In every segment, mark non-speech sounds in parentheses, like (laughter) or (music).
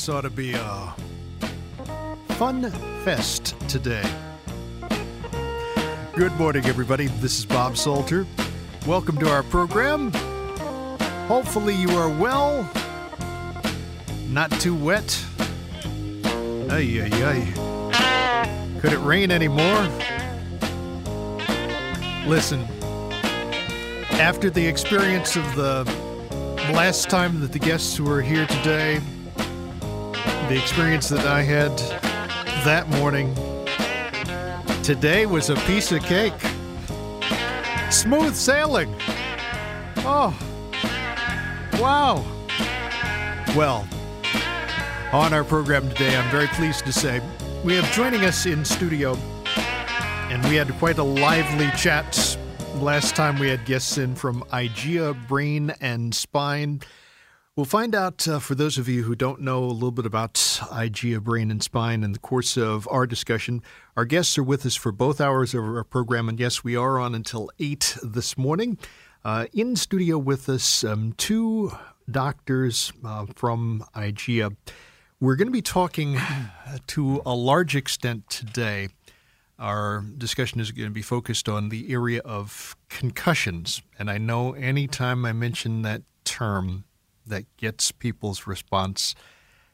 This ought to be a fun fest today. Good morning, everybody. This is Bob Salter. Welcome to our program. Hopefully, you are well, not too wet. Ay, ay, ay. Could it rain anymore? Listen, after the experience of the last time that the guests were here today, the experience that I had that morning, today was a piece of cake. Smooth sailing. Oh, wow. Well, on our program today, I'm very pleased to say we have joining us in studio, and we had quite a lively chat last time we had guests in from IGEA Brain and Spine. We'll find out uh, for those of you who don't know a little bit about IGEA Brain and Spine in the course of our discussion. Our guests are with us for both hours of our program, and yes, we are on until 8 this morning. Uh, in studio with us, um, two doctors uh, from IGEA. We're going to be talking to a large extent today our discussion is going to be focused on the area of concussions. And I know anytime I mention that term, that gets people's response.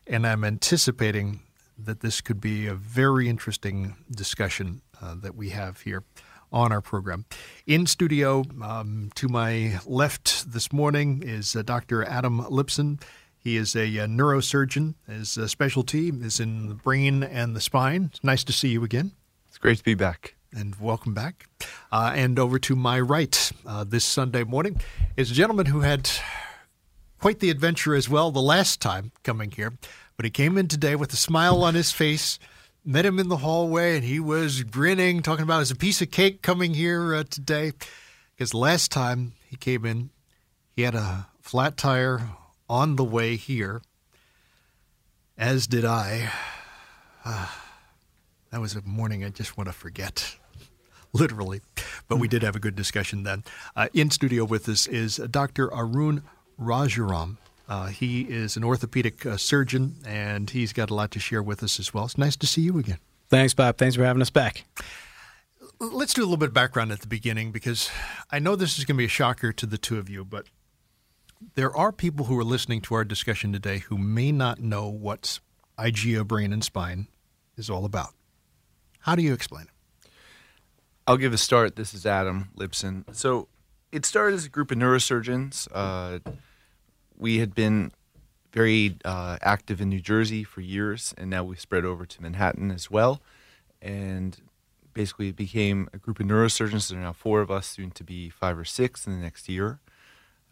And I'm anticipating that this could be a very interesting discussion uh, that we have here on our program. In studio, um, to my left this morning, is uh, Dr. Adam Lipson. He is a, uh neurosurgeon. His uh, specialty is in the brain and the spine. It's nice to see you again. It's great to be back. And welcome back. Uh, and over to my right uh, this Sunday morning is a gentleman who had quite the adventure as well the last time coming here. But he came in today with a smile on his face, met him in the hallway, and he was grinning, talking about as a piece of cake coming here uh, today. Because last time he came in, he had a flat tire on the way here, as did I. That was a morning I just want to forget, (laughs) literally. But we did have a good discussion then. Uh, in studio with us is Dr. Arun Rajaram. Uh, he is an orthopedic uh, surgeon, and he's got a lot to share with us as well. It's nice to see you again. Thanks, Bob. Thanks for having us back. Let's do a little bit of background at the beginning because I know this is going to be a shocker to the two of you, but there are people who are listening to our discussion today who may not know what IGEA brain and spine is all about. How do you explain it? I'll give a start. This is Adam Lipson. So it started as a group of neurosurgeons. Uh, we had been very uh, active in New Jersey for years, and now we spread over to Manhattan as well. And basically, it became a group of neurosurgeons. There are now four of us, soon to be five or six in the next year.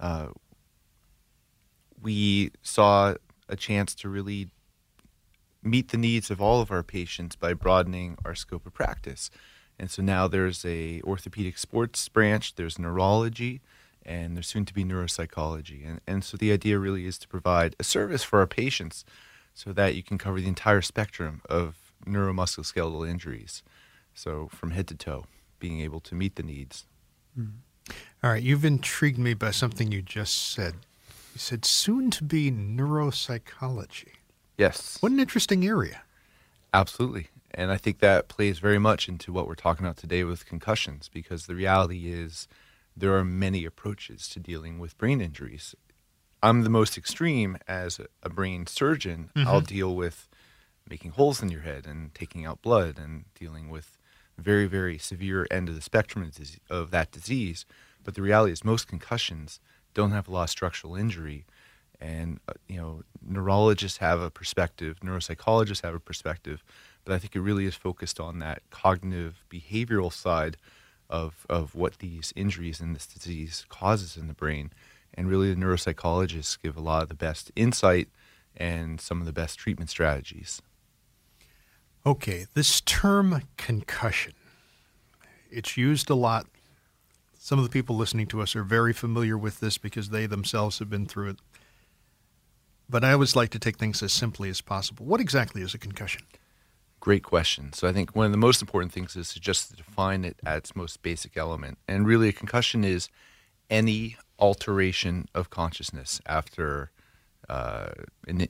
Uh, we saw a chance to really meet the needs of all of our patients by broadening our scope of practice. And so now there's a orthopedic sports branch, there's neurology, and there's soon to be neuropsychology. And, and so the idea really is to provide a service for our patients so that you can cover the entire spectrum of neuromusculoskeletal injuries. So from head to toe, being able to meet the needs. Hmm. All right, you've intrigued me by something you just said. You said soon to be neuropsychology. Yes. What an interesting area. Absolutely. And I think that plays very much into what we're talking about today with concussions because the reality is there are many approaches to dealing with brain injuries. I'm the most extreme as a brain surgeon. I'll deal with making holes in your head and taking out blood and dealing with very, very severe end of the spectrum of, that disease. But the reality is most concussions don't have a lot of structural injury. And, uh, you know, neurologists have a perspective, neuropsychologists have a perspective, but I think it really is focused on that cognitive behavioral side of, of what these injuries and this disease causes in the brain. And really, the neuropsychologists give a lot of the best insight and some of the best treatment strategies. Okay, this term concussion, it's used a lot. Some of the people listening to us are very familiar with this because they themselves have been through it. But I always like to take things as simply as possible. What exactly is a concussion? Great question. So I think one of the most important things is to just define it at its most basic element. And really, a concussion is any alteration of consciousness after uh,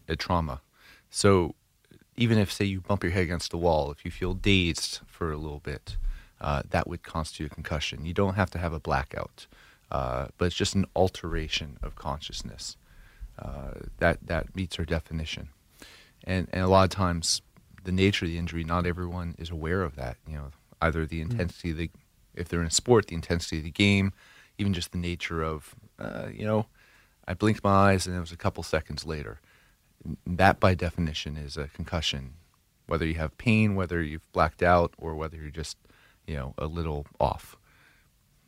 a trauma. So even if, say, you bump your head against the wall, if you feel dazed for a little bit, uh, that would constitute a concussion. You don't have to have a blackout, uh, but it's just an alteration of consciousness. Uh, that that meets our definition, and and a lot of times, the nature of the injury, not everyone is aware of that. You know, either the intensity of the, if they're in a sport, the intensity of the game, even just the nature of, uh, you know, I blinked my eyes and it was a couple seconds later. That, by definition, is a concussion. Whether you have pain, whether you've blacked out, or whether you're just, you know, a little off.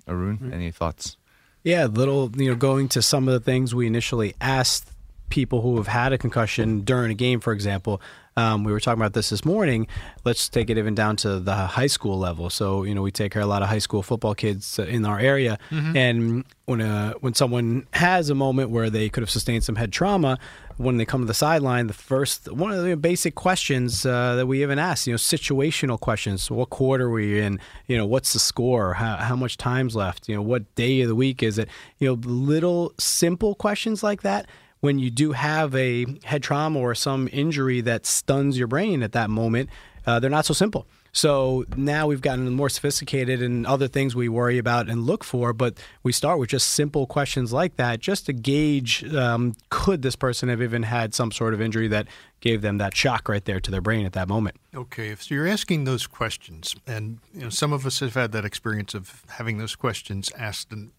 Arun, any thoughts? Yeah, little, you know, going to some of the things we initially asked people who have had a concussion during a game, for example. Um, we were talking about this this morning. Let's take it even down to the high school level. So, you know, we take care of a lot of high school football kids in our area, and when uh, when someone has a moment where they could have sustained some head trauma, when they come to the sideline, the first one of the basic questions uh, that we even ask, you know, situational questions. What quarter were you in? You know, what's the score? How, how much time's left? You know, what day of the week is it? You know, little simple questions like that. When you do have a head trauma or some injury that stuns your brain at that moment, uh, they're not so simple. So now we've gotten more sophisticated and other things we worry about and look for, but we start with just simple questions like that just to gauge um, could this person have even had some sort of injury that gave them that shock right there to their brain at that moment. Okay, if you're asking those questions, and you know, some of us have had that experience of having those questions asked, and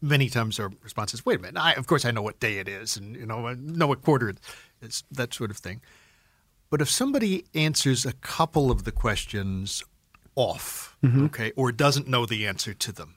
many times our response is, "Wait a minute! I, of course, I know what day it is, and you know, I know what quarter it is, that sort of thing." But if somebody answers a couple of the questions off, okay, or doesn't know the answer to them,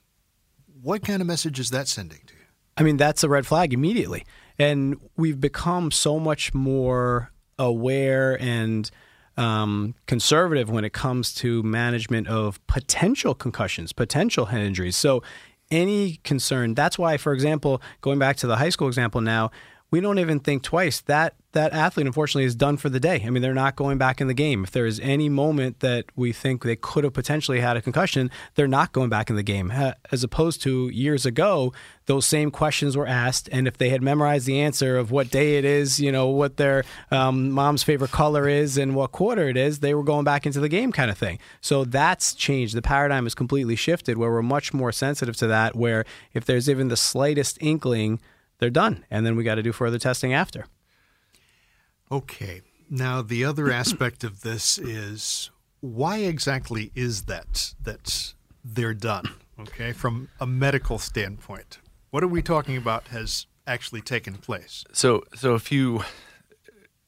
what kind of message is that sending to you? I mean, that's a red flag immediately. And we've become so much more aware and um, conservative when it comes to management of potential concussions, potential head injuries. So, any concern, that's why, for example, going back to the high school example now, we don't even think twice. That that athlete, unfortunately, is done for the day. I mean, they're not going back in the game. If there is any moment that we think they could have potentially had a concussion, they're not going back in the game. As opposed to years ago, those same questions were asked, and if they had memorized the answer of what day it is, you know, what their um, mom's favorite color is, and what quarter it is, they were going back into the game, kind of thing. So that's changed. The paradigm has completely shifted, where we're much more sensitive to that. Where if there's even the slightest inkling they're done. And then we got to do further testing after. Okay. Now, the other (coughs) aspect of this is why exactly is that that they're done? Okay, from a medical standpoint, what are we talking about has actually taken place? So, so a few,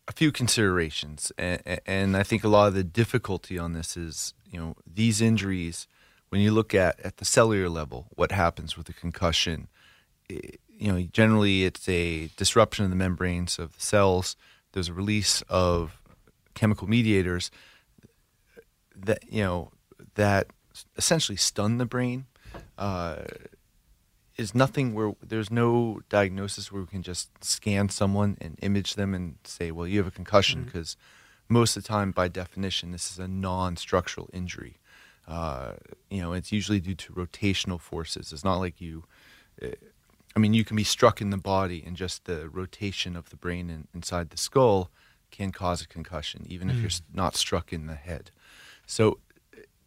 a few considerations, and, and I think a lot of the difficulty on this is, you know, these injuries. When you look at at the cellular level, what happens with a concussion? i- you know, generally it's a disruption of the membranes of the cells. There's a release of chemical mediators that you know that essentially stun the brain. Uh, is nothing where there's no diagnosis where we can just scan someone and image them and say, well, you have a concussion because most of the time, by definition, this is a non-structural injury. Uh, you know, it's usually due to rotational forces. It's not like you. Uh, I mean, you can be struck in the body, and just the rotation of the brain in, inside the skull can cause a concussion, even mm. if you're mm. not struck in the head. So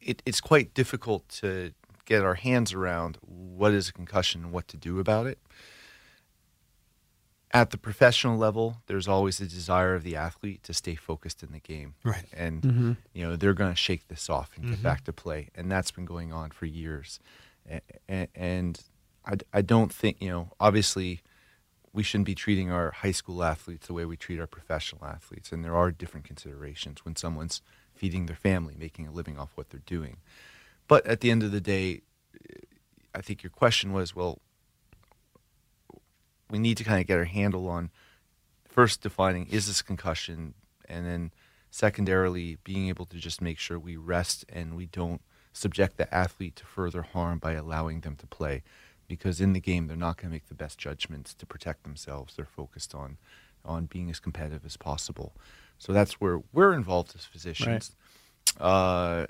it, it's quite difficult to get our hands around what is a concussion and what to do about it. At the professional level, there's always the desire of the athlete to stay focused in the game. Right. And, mm-hmm. you know, they're going to shake this off and get mm-hmm. back to play. And that's been going on for years. And, and I, I don't think, you know, obviously we shouldn't be treating our high school athletes the way we treat our professional athletes. And there are different considerations when someone's feeding their family, making a living off what they're doing. But at the end of the day, I think your question was, well, we need to kind of get our handle on first defining is this concussion, and then secondarily being able to just make sure we rest and we don't subject the athlete to further harm by allowing them to play. Because in the game, they're not going to make the best judgments to protect themselves. They're focused on on being as competitive as possible. So that's where we're involved as physicians. Right. Uh,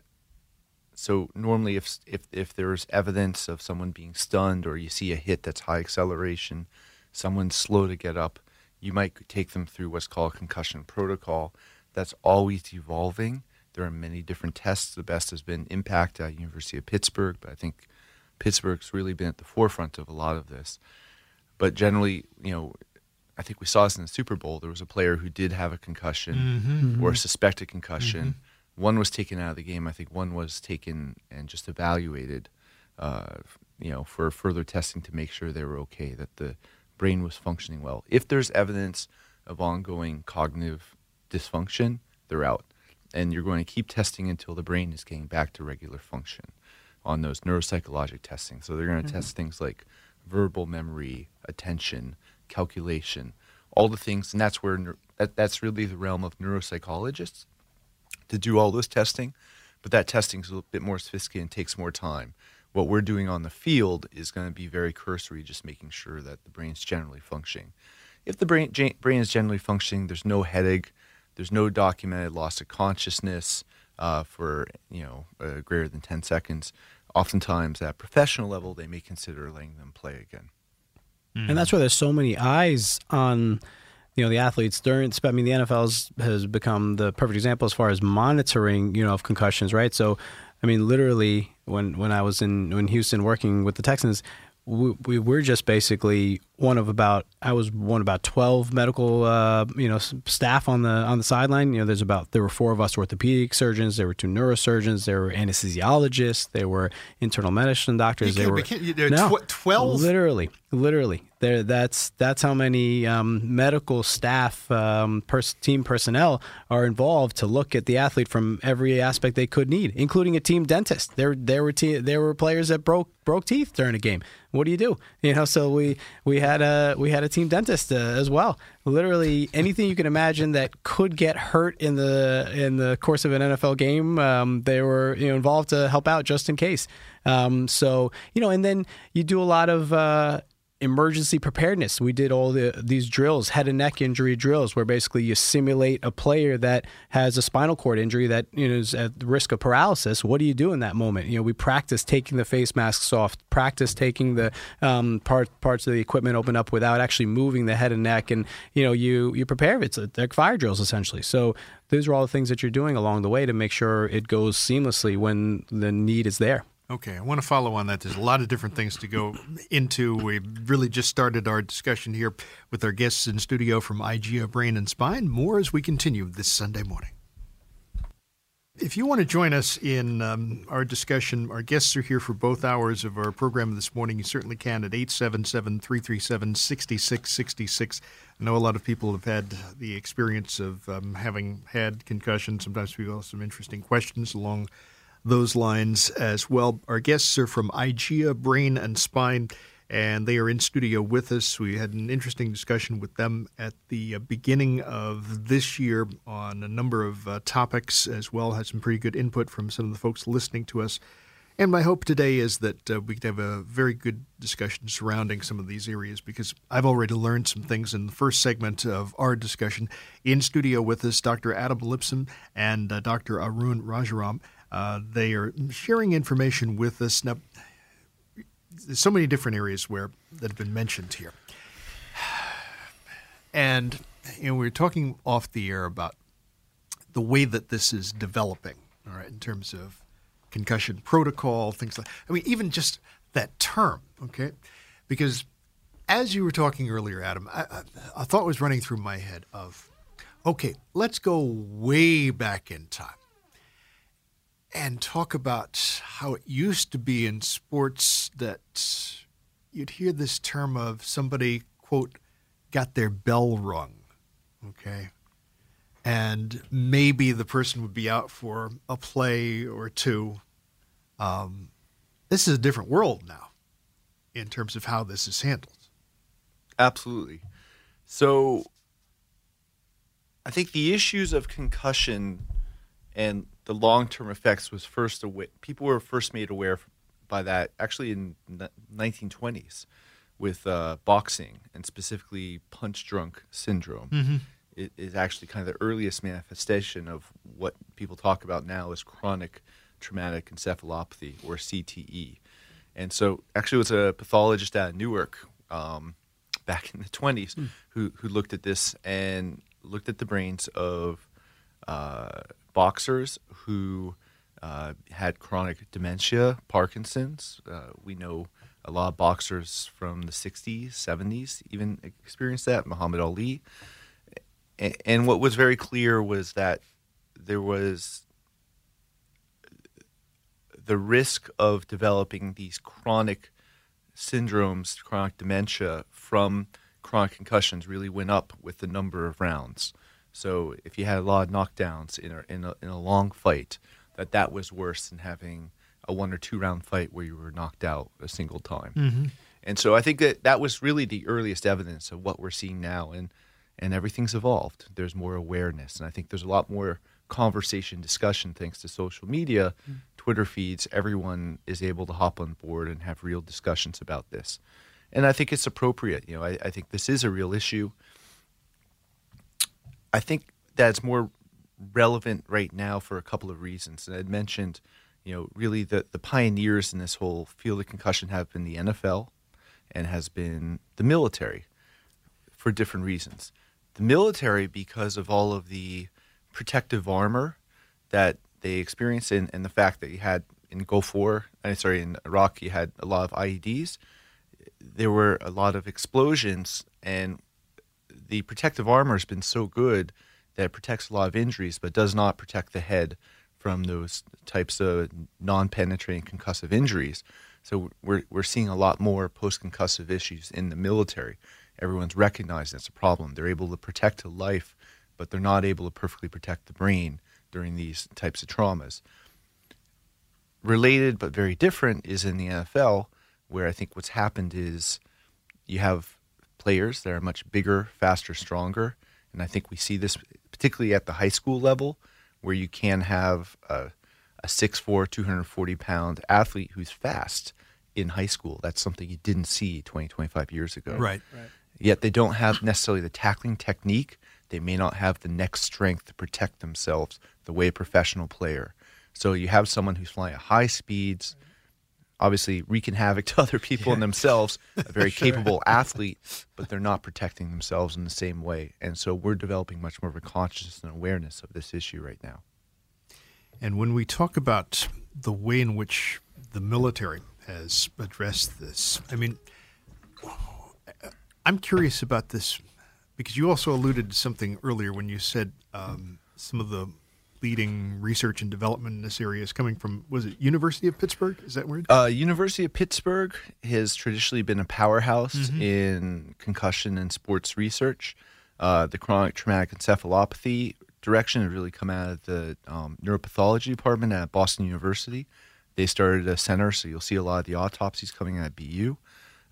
so normally, if if if there's evidence of someone being stunned, or you see a hit that's high acceleration, someone's slow to get up, you might take them through what's called concussion protocol. That's always evolving. There are many different tests. The best has been Impact at University of Pittsburgh, but I think Pittsburgh's really been at the forefront of a lot of this. But generally, you know, I think we saw this in the Super Bowl. There was a player who did have a concussion mm-hmm. or a suspected concussion. Mm-hmm. One was taken out of the game. I think one was taken and just evaluated, uh, you know, for further testing to make sure they were okay, that the brain was functioning well. If there's evidence of ongoing cognitive dysfunction, they're out. And you're going to keep testing until the brain is getting back to regular function on those neuropsychologic testing. So they're going to mm-hmm. test things like verbal memory, attention, calculation, all the things, and that's where that, that's really the realm of neuropsychologists to do all this testing. But that testing is a little bit more sophisticated and takes more time. What we're doing on the field is going to be very cursory, just making sure that the brain's generally functioning. If the brain, brain is generally functioning, there's no headache, there's no documented loss of consciousness uh, for you know uh, greater than 10 seconds. Oftentimes, at professional level, they may consider letting them play again. Mm. And that's why there's so many eyes on you know the athletes during I mean the NFL has become the perfect example as far as monitoring you know of concussions right so I mean literally when when I was in in Houston working with the Texans we, we were just basically one of about I was one about twelve medical uh, you know staff on the on the sideline. You know, there's about there were four of us orthopedic surgeons, there were two neurosurgeons, there were anesthesiologists, there were internal medicine doctors. There were you, no, twelve. Literally, literally. There, that's that's how many um, medical staff, um, pers- team personnel are involved to look at the athlete from every aspect they could need, including a team dentist. There, there were te- there were players that broke broke teeth during a game. What do you do? You know, so we we had a we had a team dentist uh, as well. Literally anything you can imagine that could get hurt in the in the course of an NFL game, um, they were you know involved to help out just in case. Um, so you know, and then you do a lot of uh, emergency preparedness. We did all the these drills, head and neck injury drills, where basically you simulate a player that has a spinal cord injury that you know is at risk of paralysis. What do you do in that moment? You know, we practice taking the face masks off, practice taking the um, part, parts of the equipment open up without actually moving the head and neck, and you know, you you prepare. It's like fire drills essentially. So those are all the things that you're doing along the way to make sure it goes seamlessly when the need is there. Okay, I want to follow on that. There's a lot of different things to go into. We really just started our discussion here with our guests in studio from IGEA Brain and Spine. More as we continue this Sunday morning. If you want to join us in um, our discussion, our guests are here for both hours of our program this morning. You certainly can at 877 337 6666. I know a lot of people have had the experience of um, having had concussions. Sometimes people have some interesting questions along those lines as well. Our guests are from IGEA Brain and Spine, and they are in studio with us. We had an interesting discussion with them at the uh, beginning of this year on a number of uh, topics as well. Had some pretty good input from some of the folks listening to us. And my hope today is that uh, we can have a very good discussion surrounding some of these areas because I've already learned some things in the first segment of our discussion. In studio with us, Dr. Adam Lipson and uh, Dr. Arun Rajaram. Uh, they are sharing information with us. Now, there's so many different areas where that have been mentioned here. And you know, we were talking off the air about the way that this is developing, all right, in terms of concussion protocol, things like. I mean, even just that term, okay, because as you were talking earlier, Adam, I, thought was running through my head of, okay, let's go way back in time and talk about how it used to be in sports that you'd hear this term of somebody quote got their bell rung, okay and maybe the person would be out for a play or two. Um, this is a different world now in terms of how this is handled. Absolutely. So I think the issues of concussion and the long-term effects was first aware, people were first made aware by that actually in the 1920s with uh, boxing and specifically punch drunk syndrome. Mm-hmm is actually kind of the earliest manifestation of what people talk about now as chronic traumatic encephalopathy or CTE. And so, actually, it was a pathologist out of Newark um, back in the 20s mm. who, who looked at this and looked at the brains of uh, boxers who uh, had chronic dementia, Parkinson's. Uh, we know a lot of boxers from the 60s, 70s even experienced that, Muhammad Ali and what was very clear was that there was the risk of developing these chronic syndromes, chronic dementia from chronic concussions really went up with the number of rounds. So if you had a lot of knockdowns in a, in a, in a long fight, that that was worse than having a one or two round fight where you were knocked out a single time. Mm-hmm. And so I think that that was really the earliest evidence of what we're seeing now. And and everything's evolved. There's more awareness, and I think there's a lot more conversation, discussion thanks to social media, mm. Twitter feeds. Everyone is able to hop on board and have real discussions about this, and I think it's appropriate. You know, I, I think this is a real issue. I think that's more relevant right now for a couple of reasons, and I'd mentioned. You know, really the, the pioneers in this whole field of concussion have been the NFL and has been the military for different reasons the military because of all of the protective armor that they experienced and, and the fact that you had in Gulf War, uh, sorry, in Iraq, you had a lot of IEDs. There were a lot of explosions, and the protective armor has been so good that it protects a lot of injuries, but does not protect the head from those types of non-penetrating concussive injuries. So we're we're seeing a lot more post-concussive issues in the military everyone's recognized it's a problem. They're able to protect a life, but they're not able to perfectly protect the brain during these types of traumas. Related but very different is in the NFL, where I think what's happened is you have players that are much bigger, faster, stronger. And I think we see this particularly at the high school level, where you can have a, a 6'4, 240 pound athlete who's fast in high school. That's something you didn't see 20, 25 years ago. Right. right yet they don't have necessarily the tackling technique. They may not have the neck strength to protect themselves the way a professional player. So you have someone who's flying at high speeds, obviously wreaking havoc (laughs) to other people yeah. and themselves, a (laughs) very sure. capable athlete, but they're not protecting themselves in the same way. And so we're developing much more of a consciousness and awareness of this issue right now. And when we talk about the way in which the military has addressed this, I mean, I'm curious about this because you also alluded to something earlier when you said um, some of the leading research and development in this area is coming from was it University of Pittsburgh? Is that word? Uh, University of Pittsburgh has traditionally been a powerhouse mm-hmm. in concussion and sports research. Uh, the chronic traumatic encephalopathy direction has really come out of the um, neuropathology department at Boston University. They started a center, so you'll see a lot of the autopsies coming out of BU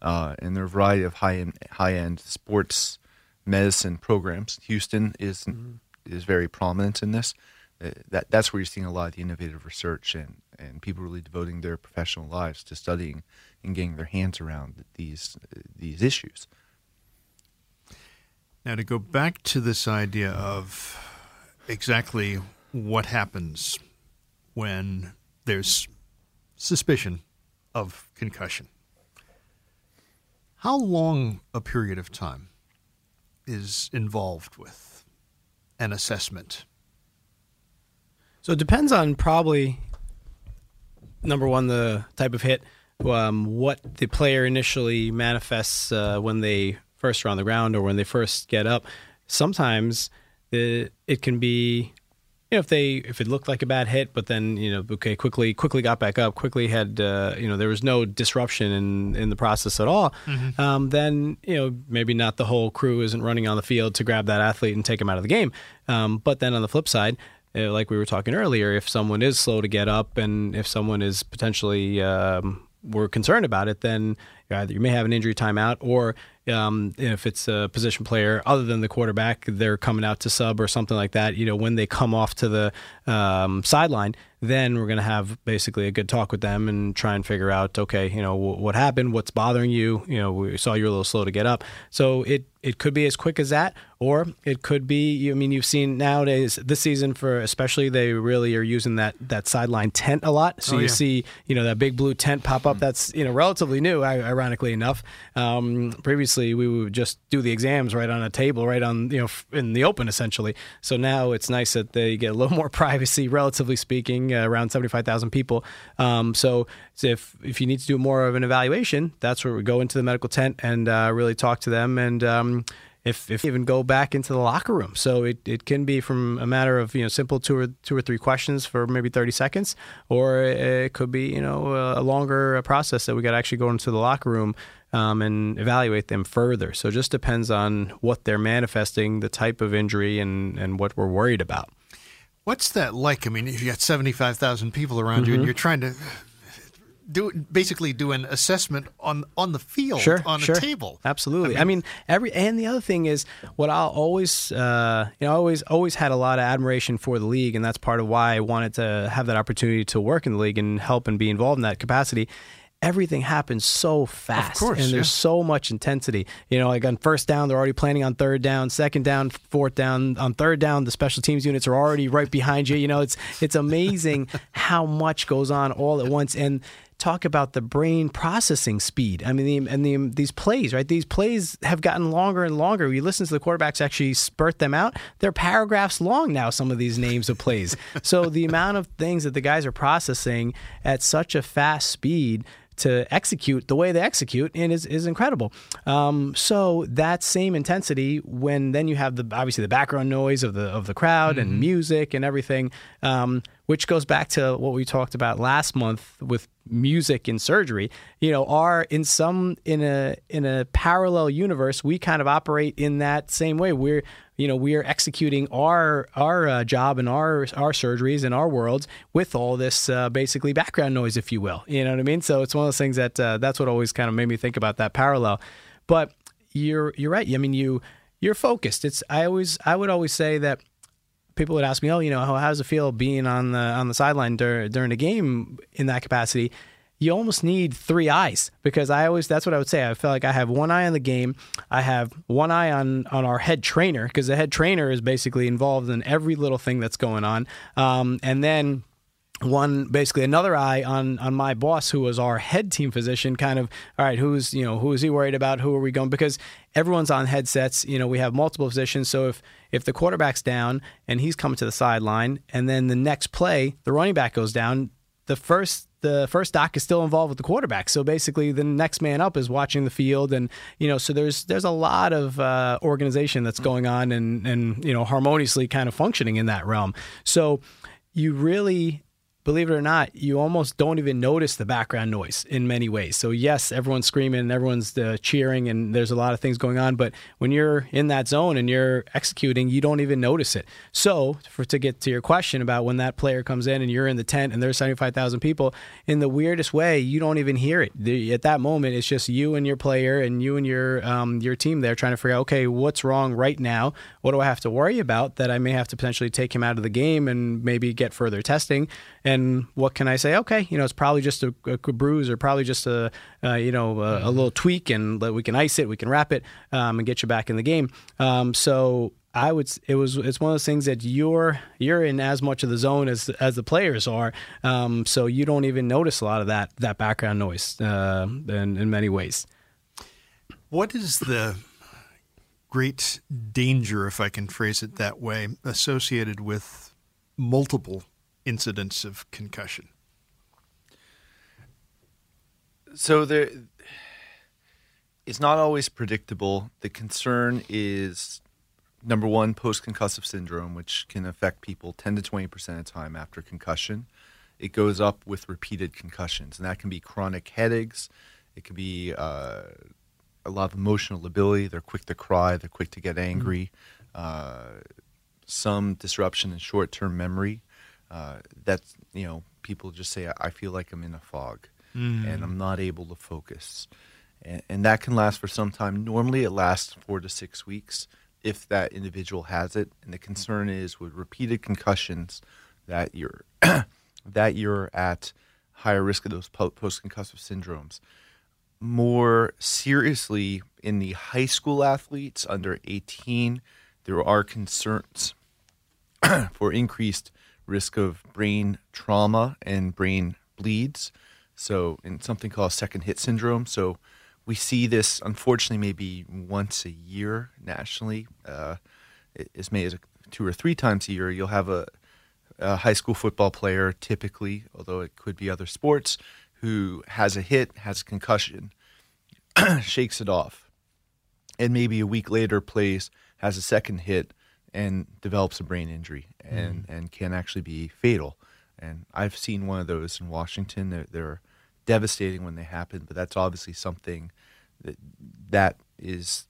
uh, and there are a variety of high end, high end sports medicine programs. Houston is mm-hmm. is very prominent in this. Uh, that that's where you're seeing a lot of the innovative research and and people really devoting their professional lives to studying and getting their hands around these these issues. Now, to go back to this idea of exactly what happens when there's suspicion of concussion. How long a period of time is involved with an assessment? So it depends on probably number one the type of hit, um, what the player initially manifests uh, when they first are on the ground or when they first get up. Sometimes it, it can be you know, if they if it looked like a bad hit, but then you know, okay, quickly quickly got back up, quickly had uh, you know there was no disruption in in the process at all, mm-hmm. um, then you know maybe not the whole crew isn't running on the field to grab that athlete and take him out of the game. Um, but then on the flip side, like we were talking earlier, if someone is slow to get up and if someone is potentially um, we're concerned about it, then either you may have an injury timeout or um, if it's a position player other than the quarterback, they're coming out to sub or something like that. You know, when they come off to the um, sideline, then we're going to have basically a good talk with them and try and figure out, okay, you know, w- what happened, what's bothering you. You know, we saw you're a little slow to get up, so it it could be as quick as that, or it could be. I mean, you've seen nowadays this season for especially they really are using that that sideline tent a lot. So oh, you yeah. see, you know, that big blue tent pop up. That's you know relatively new, ironically enough. Um, previously, we would just do the exams right on a table, right on you know in the open essentially. So now it's nice that they get a little (laughs) more privacy, relatively speaking, uh, around seventy five thousand people. Um, so if if you need to do more of an evaluation, that's where we go into the medical tent and uh, really talk to them and. Um, if, if even go back into the locker room. So it, it can be from a matter of you know simple two or two or three questions for maybe 30 seconds, or it could be you know a, longer process that we got to actually go into the locker room um, and evaluate them further. So it just depends on what they're manifesting, the type of injury, and and what we're worried about. What's that like? I mean, if you got 75,000 people around mm-hmm. you and mm-hmm. you're trying to do basically do an assessment on on the field sure, on sure. a table. Absolutely. I mean, I mean, every and the other thing is what I'll always uh, you know always always had a lot of admiration for the league, and that's part of why I wanted to have that opportunity to work in the league and help and be involved in that capacity everything happens so fast course, and there's yeah. so much intensity you know like on first down they're already planning on third down second down fourth down on third down the special teams units are already right behind you you know it's it's amazing (laughs) how much goes on all at once and talk about the brain processing speed. I mean, the, and the, these plays, right? These plays have gotten longer and longer. You listen to the quarterbacks actually spurt them out. They're paragraphs long now, some of these names of plays. (laughs) so the amount of things that the guys are processing at such a fast speed to execute the way they execute and is, is incredible. Um, so that same intensity when then you have the obviously the background noise of the of the crowd mm-hmm. and music and everything, um, which goes back to what we talked about last month with music and surgery. You know, are in some in a in a parallel universe, we kind of operate in that same way. We're you know we are executing our our uh, job and our our surgeries and our worlds with all this uh, basically background noise, if you will. You know what I mean? So it's one of those things that uh, that's what always kind of made me think about that parallel. But you're you're right. I mean you you're focused. It's I always I would always say that people would ask me, oh, you know, how, does it feel being on the on the sideline dur- during a game in that capacity? you almost need three eyes because I always that's what I would say. I feel like I have one eye on the game, I have one eye on on our head trainer because the head trainer is basically involved in every little thing that's going on, um, and then one basically another eye on on my boss who was our head team physician kind of all right who's you know who is he worried about who are we going because everyone's on headsets you know we have multiple positions so if if the quarterback's down and he's coming to the sideline and then the next play the running back goes down the first the first doc is still involved with the quarterback. So basically, the next man up is watching the field, and you know, so there's there's a lot of uh, organization that's going on, and and you know, harmoniously kind of functioning in that realm. So you really believe it or not, you almost don't even notice the background noise in many ways. So, yes, everyone's screaming and everyone's uh, cheering and there's a lot of things going on. But when you're in that zone and you're executing, you don't even notice it. So, for to get to your question about when that player comes in and you're in the tent and there's 75,000 people, in the weirdest way, you don't even hear it. The, at that moment, it's just you and your player and you and your um, your team there trying to figure out, okay, what's wrong right now? What do I have to worry about that I may have to potentially take him out of the game and maybe get further testing? And what can I say? Okay, you know, it's probably just a, a bruise or probably just a, uh, you know, a, a, little tweak, and we can ice it, we can wrap it, um, and get you back in the game. Um, so I would. It was. It's one of those things that you're you're in as much of the zone as as the players are. Um, so you don't even notice a lot of that that background noise uh, in in many ways. What is the great danger, if I can phrase it that way, associated with multiple incidents of concussion? So there, it's not always predictable. The concern is number one, post concussive syndrome, which can affect people 10 to 20% of the time after concussion. It goes up with repeated concussions, and that can be chronic headaches. It can be uh, a lot of emotional lability. They're quick to cry. They're quick to get mm-hmm. angry. Mm-hmm. Uh, some disruption in short-term memory. Uh, that's you know people just say I feel like I'm in a fog mm. and I'm not able to focus, and, and, that can last for some time. Normally, it lasts four to six weeks if that individual has it. And the concern is with repeated concussions that you're (clears throat) that you're at higher risk of those post concussive syndromes more seriously in the high school athletes under 18, there are concerns (clears throat) for increased risk of brain trauma and brain bleeds. So, in something called second hit syndrome. So, we see this unfortunately maybe once a year nationally, uh, as many as two or three times a year. You'll have a, a high school football player, typically, although it could be other sports, who has a hit, has a concussion, (clears throat) shakes it off, and maybe a week later plays, has a second hit, and develops a brain injury and, mm. and can actually be fatal. And I've seen one of those in Washington. They're, they're devastating when they happen, but that's obviously something that that is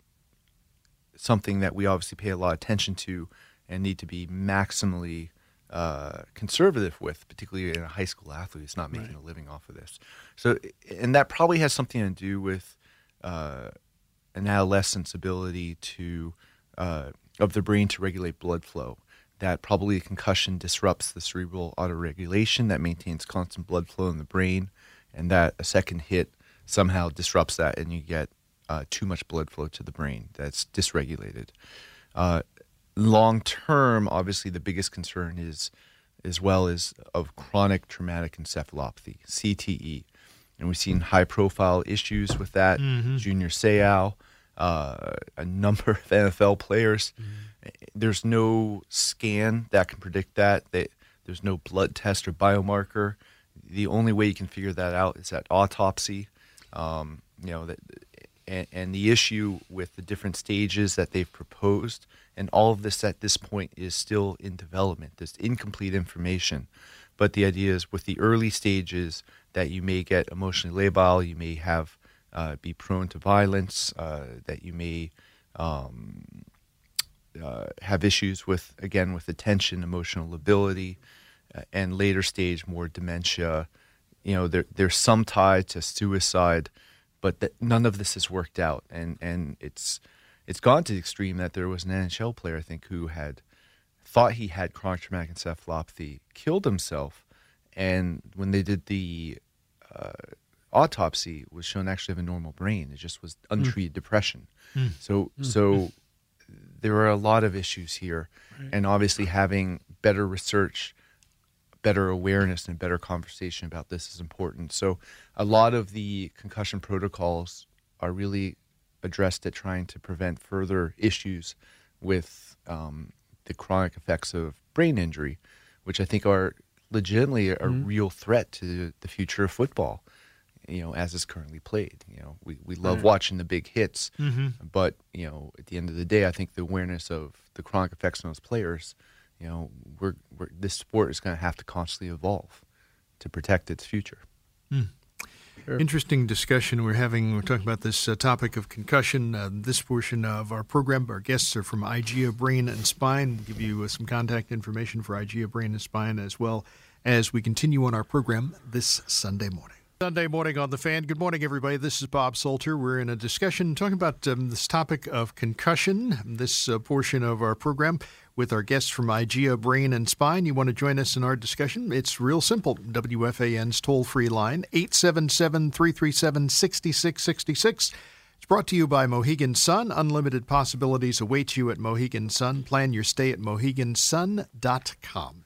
something that we obviously pay a lot of attention to and need to be maximally uh, conservative with, particularly in a high school athlete who's not making right. a living off of this. So, and that probably has something to do with uh, an adolescent's ability to uh, of the brain to regulate blood flow. That probably a concussion disrupts the cerebral autoregulation that maintains constant blood flow in the brain, and that a second hit somehow disrupts that, and you get uh, too much blood flow to the brain that's dysregulated. Uh, long term, obviously, the biggest concern is as well as of chronic traumatic encephalopathy (CTE), and we've seen high profile issues with that. Mm-hmm. Junior Seau, uh, a number of (laughs) NFL players. Mm-hmm. There's no scan that can predict that. They, there's no blood test or biomarker. The only way you can figure that out is at autopsy. Um, you know that, and, and the issue with the different stages that they've proposed and all of this at this point is still in development. There's incomplete information, but the idea is with the early stages that you may get emotionally labile, you may have uh, be prone to violence, uh, that you may um, uh, have issues with again with attention, emotional lability, uh, and later stage more dementia. You know, there, there's some tie to suicide, but that none of this has worked out, and and it's it's gone to the extreme that there was an NHL player, I think, who had thought he had chronic traumatic encephalopathy, killed himself, and when they did the uh, autopsy, was shown actually have a normal brain. It just was hmm. untreated mm. depression. Mm. So, mm. so there are a lot of issues here, right. and obviously having better research, better awareness, and better conversation about this is important. So, a lot of the concussion protocols are really addressed at trying to prevent further issues with um, the chronic effects of brain injury, which I think are legitimately a mm-hmm. real threat to the future of football. You know, as it's currently played. You know, we, we love right. watching the big hits, mm-hmm. but you know, at the end of the day, I think the awareness of the chronic effects on those players, you know, we're, we're this sport is going to have to constantly evolve to protect its future. Mm. Sure. Interesting discussion we're having. We're talking about this uh, topic of concussion. Uh, this portion of our program, our guests are from IGEA Brain and Spine. We'll give you uh, some contact information for IGEA Brain and Spine as well as we continue on our program this Sunday morning. Sunday morning on the fan. Good morning, everybody. This is Bob Salter. We're in a discussion talking about um, this topic of concussion. This uh, portion of our program, with our guests from IGEA Brain and Spine. You want to join us in our discussion? It's real simple. WFAN's toll free line, 877 337 6666. It's brought to you by Mohegan Sun. Unlimited possibilities await you at Mohegan Sun. Plan your stay at mohegansun.com.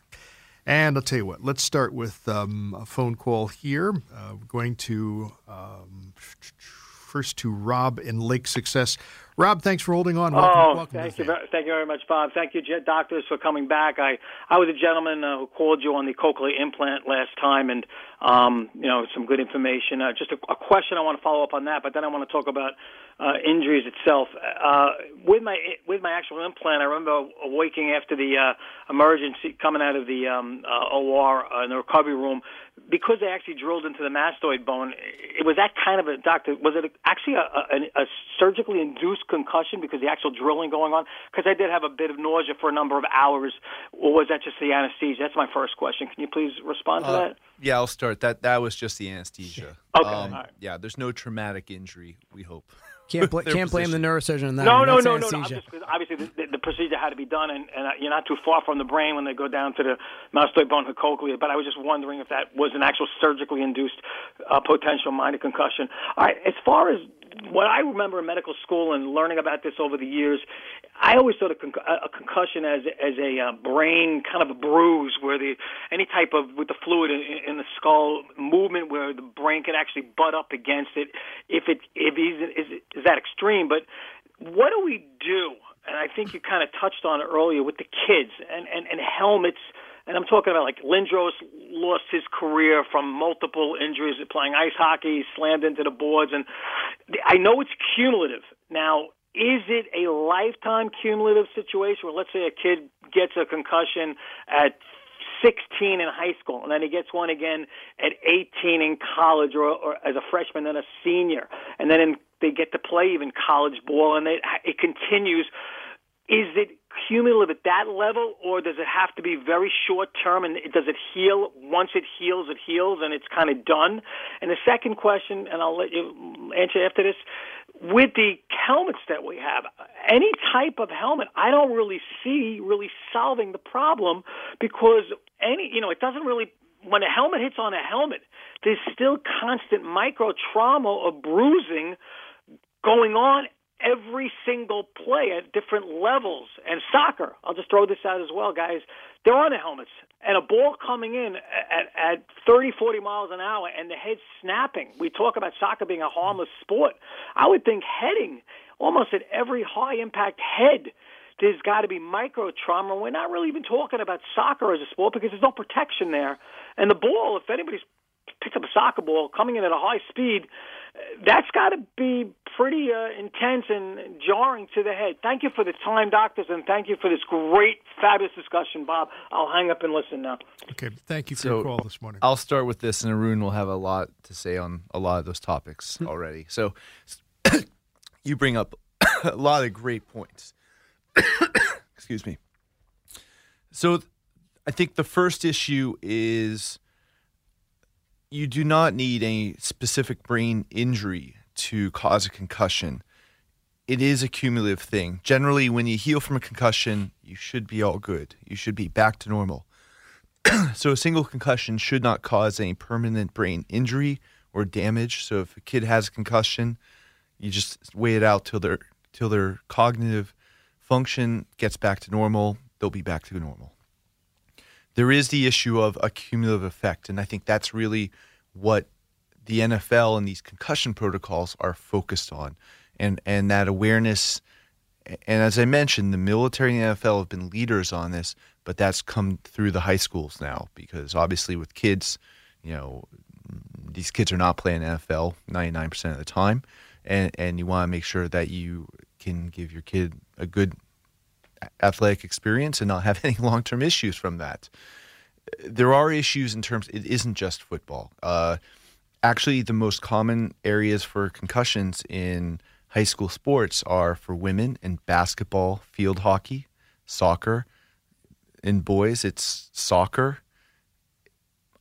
And I'll tell you what, let's start with um, a phone call here. Uh, we're going to um, first to Rob in Lake Success. Rob, thanks for holding on. Welcome, oh, welcome thank you, very, thank you very much, Bob. Thank you, doctors, for coming back. I I was a gentleman uh, who called you on the cochlear implant last time, and um, you know some good information. Uh, just a, a question I want to follow up on that, but then I want to talk about uh, injuries itself. Uh, with my with my actual implant, I remember waking after the uh, emergency, coming out of the um, uh, OR uh, in the recovery room, because they actually drilled into the mastoid bone. It was that kind of a doctor. Was it actually a, a, a surgically induced concussion because the actual drilling going on? Because I did have a bit of nausea for a number of hours, or was that just the anesthesia? That's my first question. Can you please respond to that? Yeah, I'll start. That that was just the anesthesia. Okay, Um, all right. Yeah, there's no traumatic injury. We hope. (laughs) Can't, bl- (laughs) can't blame the neurosurgeon on that. No, one. no, That's no, no, no. I'm anesthesia. just, 'cause obviously, the, the, the procedure had to be done, and, and uh, you're not too far from the brain when they go down to the mastoid bone and cochlea. But I was just wondering if that was an actual surgically induced uh, potential minor concussion. All right, as far as what I remember in medical school and learning about this over the years, I always thought a, conc- a concussion as as a uh, brain kind of a bruise where the any type of with the fluid in, in the skull movement where the brain can actually butt up against it if it if is is that extreme. But what do we do? And I think you kind of touched on it earlier with the kids and and, and helmets. And I'm talking about like Lindros lost his career from multiple injuries playing ice hockey, slammed into the boards, and I know it's cumulative. Now, is it a lifetime cumulative situation where let's say a kid gets a concussion at 16 in high school and then he gets one again at 18 in college or, or as a freshman then a senior and then in, they get to play even college ball and they, it continues is it cumulative at that level, or does it have to be very short term? And does it heal? Once it heals, it heals, and it's kind of done. And the second question, and I'll let you answer after this, with the helmets that we have, any type of helmet, I don't really see really solving the problem because any, you know, it doesn't really. When a helmet hits on a helmet, there's still constant micro trauma or bruising going on every single play at different levels. And soccer, I'll just throw this out as well, guys. They're on the helmets. And a ball coming in at, at 30, 40 miles an hour and the head snapping. We talk about soccer being a harmless sport. I would think heading almost at every high impact head. There's got to be micro trauma. We're not really even talking about soccer as a sport because there's no protection there. And the ball, if anybody's picked up a soccer ball coming in at a high speed, that's got to be pretty uh, intense and jarring to the head. Thank you for the time, doctors, and thank you for this great, fabulous discussion, Bob. I'll hang up and listen now. Okay, thank you for So, your call this morning. I'll start with this, and Arun will have a lot to say on a lot of those topics already. So, (coughs) you bring up (coughs) a lot of great points. (coughs) Excuse me. So, I think the first issue is you do not need a specific brain injury to cause a concussion. It is a cumulative thing. Generally, when you heal from a concussion, you should be all good. You should be back to normal. (clears throat) so, a single concussion should not cause any permanent brain injury or damage. So, if a kid has a concussion, you just wait it out till their till their cognitive function gets back to normal. They'll be back to normal there is the issue of a cumulative effect, and I think that's really what the NFL and these concussion protocols are focused on, and and that awareness. And as I mentioned, the military and NFL have been leaders on this, but that's come through the high schools now because obviously with kids, you know, these kids are not playing NFL 99% of the time, and and you want to make sure that you can give your kid a good athletic experience and not have (laughs) any long term issues from that. There are issues in terms, it isn't just football. Uh, actually, the most common areas for concussions in high school sports are for women in basketball, field hockey, soccer. In boys, it's soccer,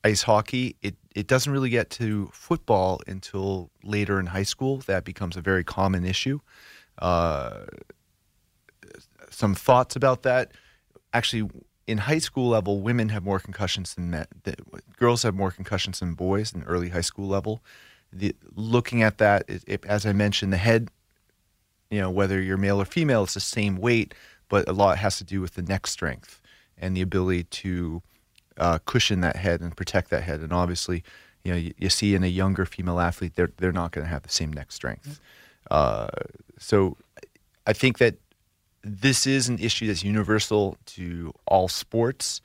ice hockey. It, it doesn't really get to football until later in high school. That becomes a very common issue. Uh, some thoughts about that. actually in high school level, women have more concussions than men. The, girls have more concussions than boys in early high school level. The, looking at that, it, it, as I mentioned, the head, you know, whether you're male or female, it's the same weight, but a lot has to do with the neck strength and the ability to uh, cushion that head and protect that head. And obviously, you know, you, you see in a younger female athlete, they're they're not going to have the same neck strength. Uh, so, I think that this is an issue that's universal to all sports.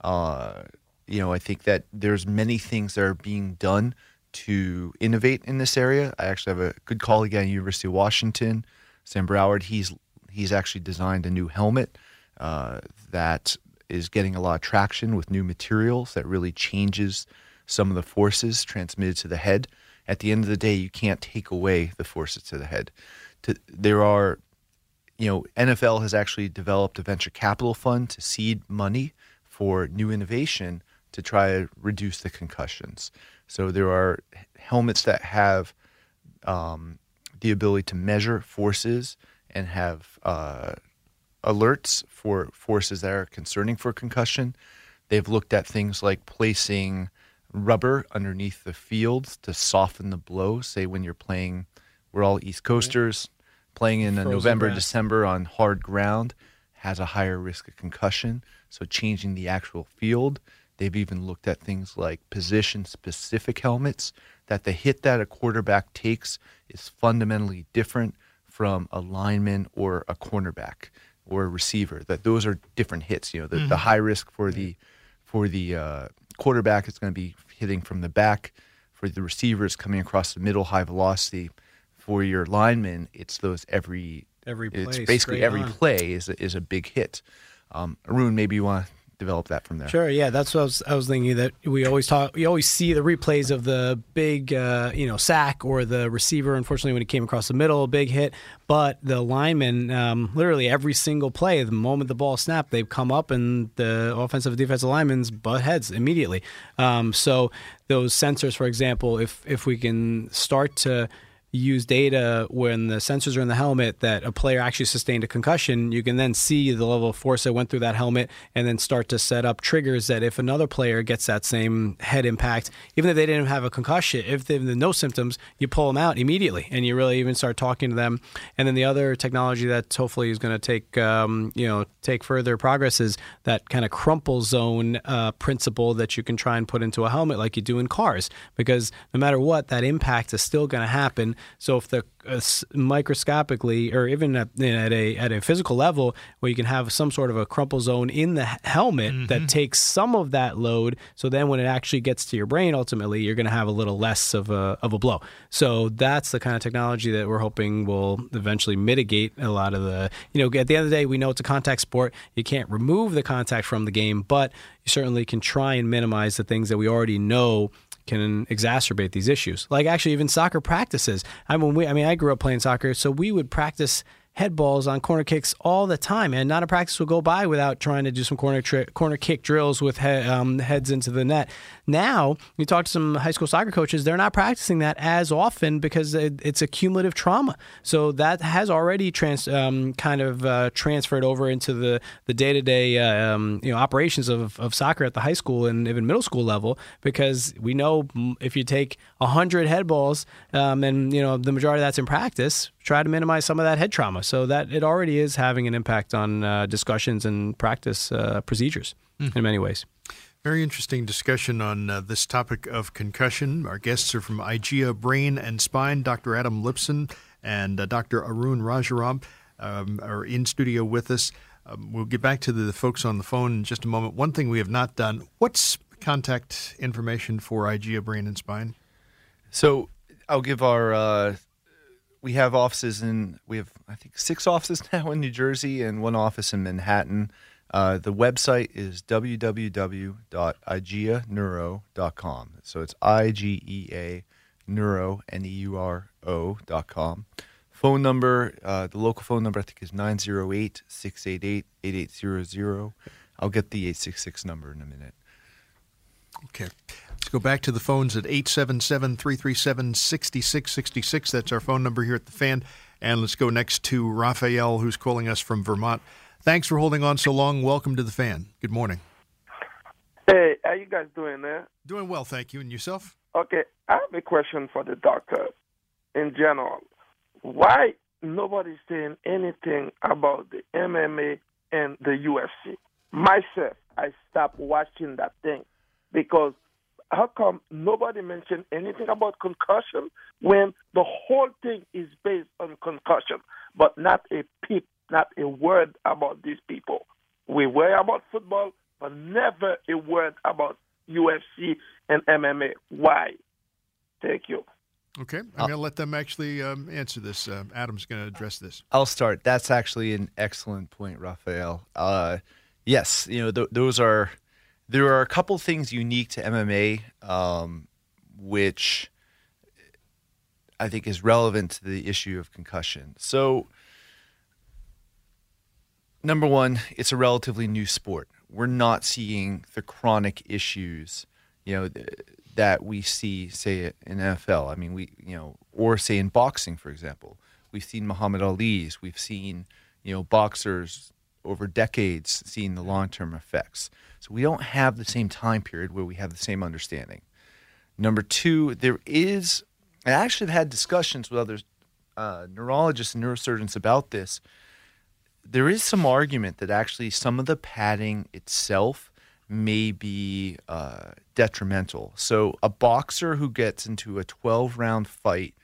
Uh, you know, I think that there's many things that are being done to innovate in this area. I actually have a good colleague at University of Washington, Sam Browd. He's he's actually designed a new helmet uh, that is getting a lot of traction with new materials that really changes some of the forces transmitted to the head. At the end of the day, you can't take away the forces to the head. To, there are you know, NFL has actually developed a venture capital fund to seed money for new innovation to try to reduce the concussions. So there are helmets that have um, the ability to measure forces and have uh, alerts for forces that are concerning for concussion. They've looked at things like placing rubber underneath the fields to soften the blow. Say when you're playing, we're all East Coasters playing in November. December on hard ground has a higher risk of concussion. So changing the actual field. They've even looked at things like position specific helmets that the hit that a quarterback takes is fundamentally different from a lineman or a cornerback or a receiver. That those are different hits. You know, the, mm-hmm. the high risk for the for the uh, quarterback is going to be hitting from the back. For the receivers coming across the middle, high velocity for your linemen, it's those every every play, it's basically every on. play is a, is a big hit. Um, Arun, maybe you want to develop that from there. Sure. Yeah, that's what I was, I was thinking. That we always talk, we always see the replays of the big, uh, you know, sack or the receiver. Unfortunately, when he came across the middle, big hit. But the linemen, um, literally every single play, the moment the ball snapped, they've come up and the offensive and defensive linemen's butt heads immediately. Um, so those sensors, for example, if if we can start to use data when the sensors are in the helmet that a player actually sustained a concussion, you can then see the level of force that went through that helmet and then start to set up triggers that if another player gets that same head impact, even if they didn't have a concussion, if they have no symptoms, you pull them out immediately and you really even start talking to them. And then the other technology that hopefully is going to take, um, you know, take further progress is that kind of crumple zone uh, principle that you can try and put into a helmet like you do in cars, because no matter what, that impact is still going to happen so if the uh, microscopically or even at, at, a at a physical level where you can have some sort of a crumple zone in the helmet mm-hmm. that takes some of that load so then when it actually gets to your brain ultimately you're going to have a little less of a of a blow so that's the kind of technology that we're hoping will eventually mitigate a lot of the you know at the end of the day we know it's a contact sport you can't remove the contact from the game but you certainly can try and minimize the things that we already know can exacerbate these issues. Like actually, even soccer practices. I mean, we, I mean, I grew up playing soccer, so we would practice head balls on corner kicks all the time, and not a practice will go by without trying to do some corner tri- corner kick drills with he- um, heads into the net. Now, you talk to some high school soccer coaches, they're not practicing that as often because it, it's a cumulative trauma. So that has already trans, um, kind of uh, transferred over into the the day to day you know operations of, of soccer at the high school and even middle school level because we know if you take hundred head balls um, and you know the majority of that's in practice, try to minimize some of that head trauma. So that it already is having an impact on uh, discussions and practice uh, procedures mm. in many ways. Very interesting discussion on uh, this topic of concussion. Our guests are from IGEA Brain and Spine, Dr. Adam Lipson and uh, Dr. Arun Rajaram um, are in studio with us. Um, we'll get back to the folks on the phone in just a moment. One thing we have not done what's contact information for IGEA Brain and Spine? So I'll give our uh, we have offices in we have I think six (laughs) offices now in New Jersey and one office in Manhattan. Uh, the website is www.igeaneuro.com. So it's I G E A neuro N E U R O dot com. Phone number, uh, the local phone number I think is 908 688 8800. I'll get the 866 number in a minute. Okay. Let's go back to the phones at 877 337 6666. That's our phone number here at the fan. And let's go next to Raphael, who's calling us from Vermont. Thanks for holding on so long. Welcome to the fan. Good morning. Hey, how you guys doing there? Doing well, thank you. And yourself? Okay, I have a question for the doctor in general. Why nobody's saying anything about the MMA and the UFC? Myself, I stopped watching that thing because how come nobody mentioned anything about concussion when the whole thing is based on concussion, but not a peep, not a word about these people? We worry about football, but never a word about UFC and MMA. Why? Thank you. Okay, I'm going to let them actually um, answer this. Uh, Adam's going to address this. I'll start. That's actually an excellent point, Raphael. Uh, yes, you know th- those are there are a couple things unique to MMA, um, which I think is relevant to the issue of concussion. So, number one, it's a relatively new sport. We're not seeing the chronic issues, you know, th- that we see, say, in NFL. I mean, we, you know, or say in boxing, for example. We've seen Muhammad Ali's. We've seen, you know, boxers over decades seeing the long-term effects. So we don't have the same time period where we have the same understanding. Number two, there is. I actually have had discussions with other uh, neurologists and neurosurgeons about this. There is some argument that actually some of the padding itself may be uh, detrimental. So, a boxer who gets into a 12 round fight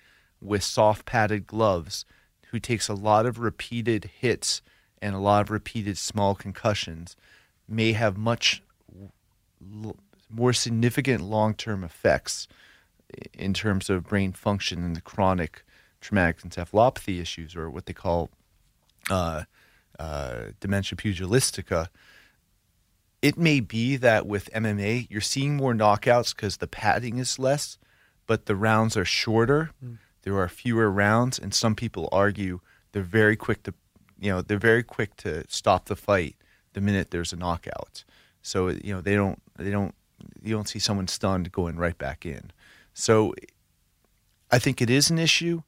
with soft padded gloves, who takes a lot of repeated hits and a lot of repeated small concussions, may have much more significant long term effects in terms of brain function and the chronic traumatic encephalopathy issues, or what they call uh, uh, dementia pugilistica it may be that with MMA, you're seeing more knockouts because the padding is less, but the rounds are shorter. Mm. There are fewer rounds, and some people argue they're very quick to, you know, they're very quick to stop the fight the minute there's a knockout. So you know they don't they don't you don't see someone stunned going right back in. So I think it is an issue.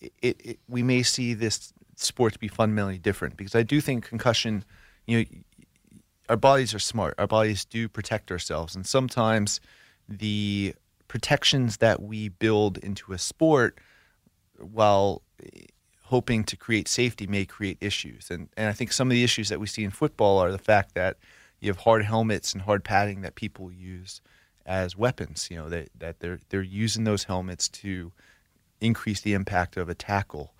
It, it, we may see this sport to be fundamentally different because I do think concussion, you know our bodies are smart. Our bodies do protect ourselves, and sometimes the protections that we build into a sport, while hoping to create safety, may create issues. And and I think some of the issues that we see in football are the fact that you have hard helmets and hard padding that people use as weapons. You know that that they're they're using those helmets to increase the impact of a tackle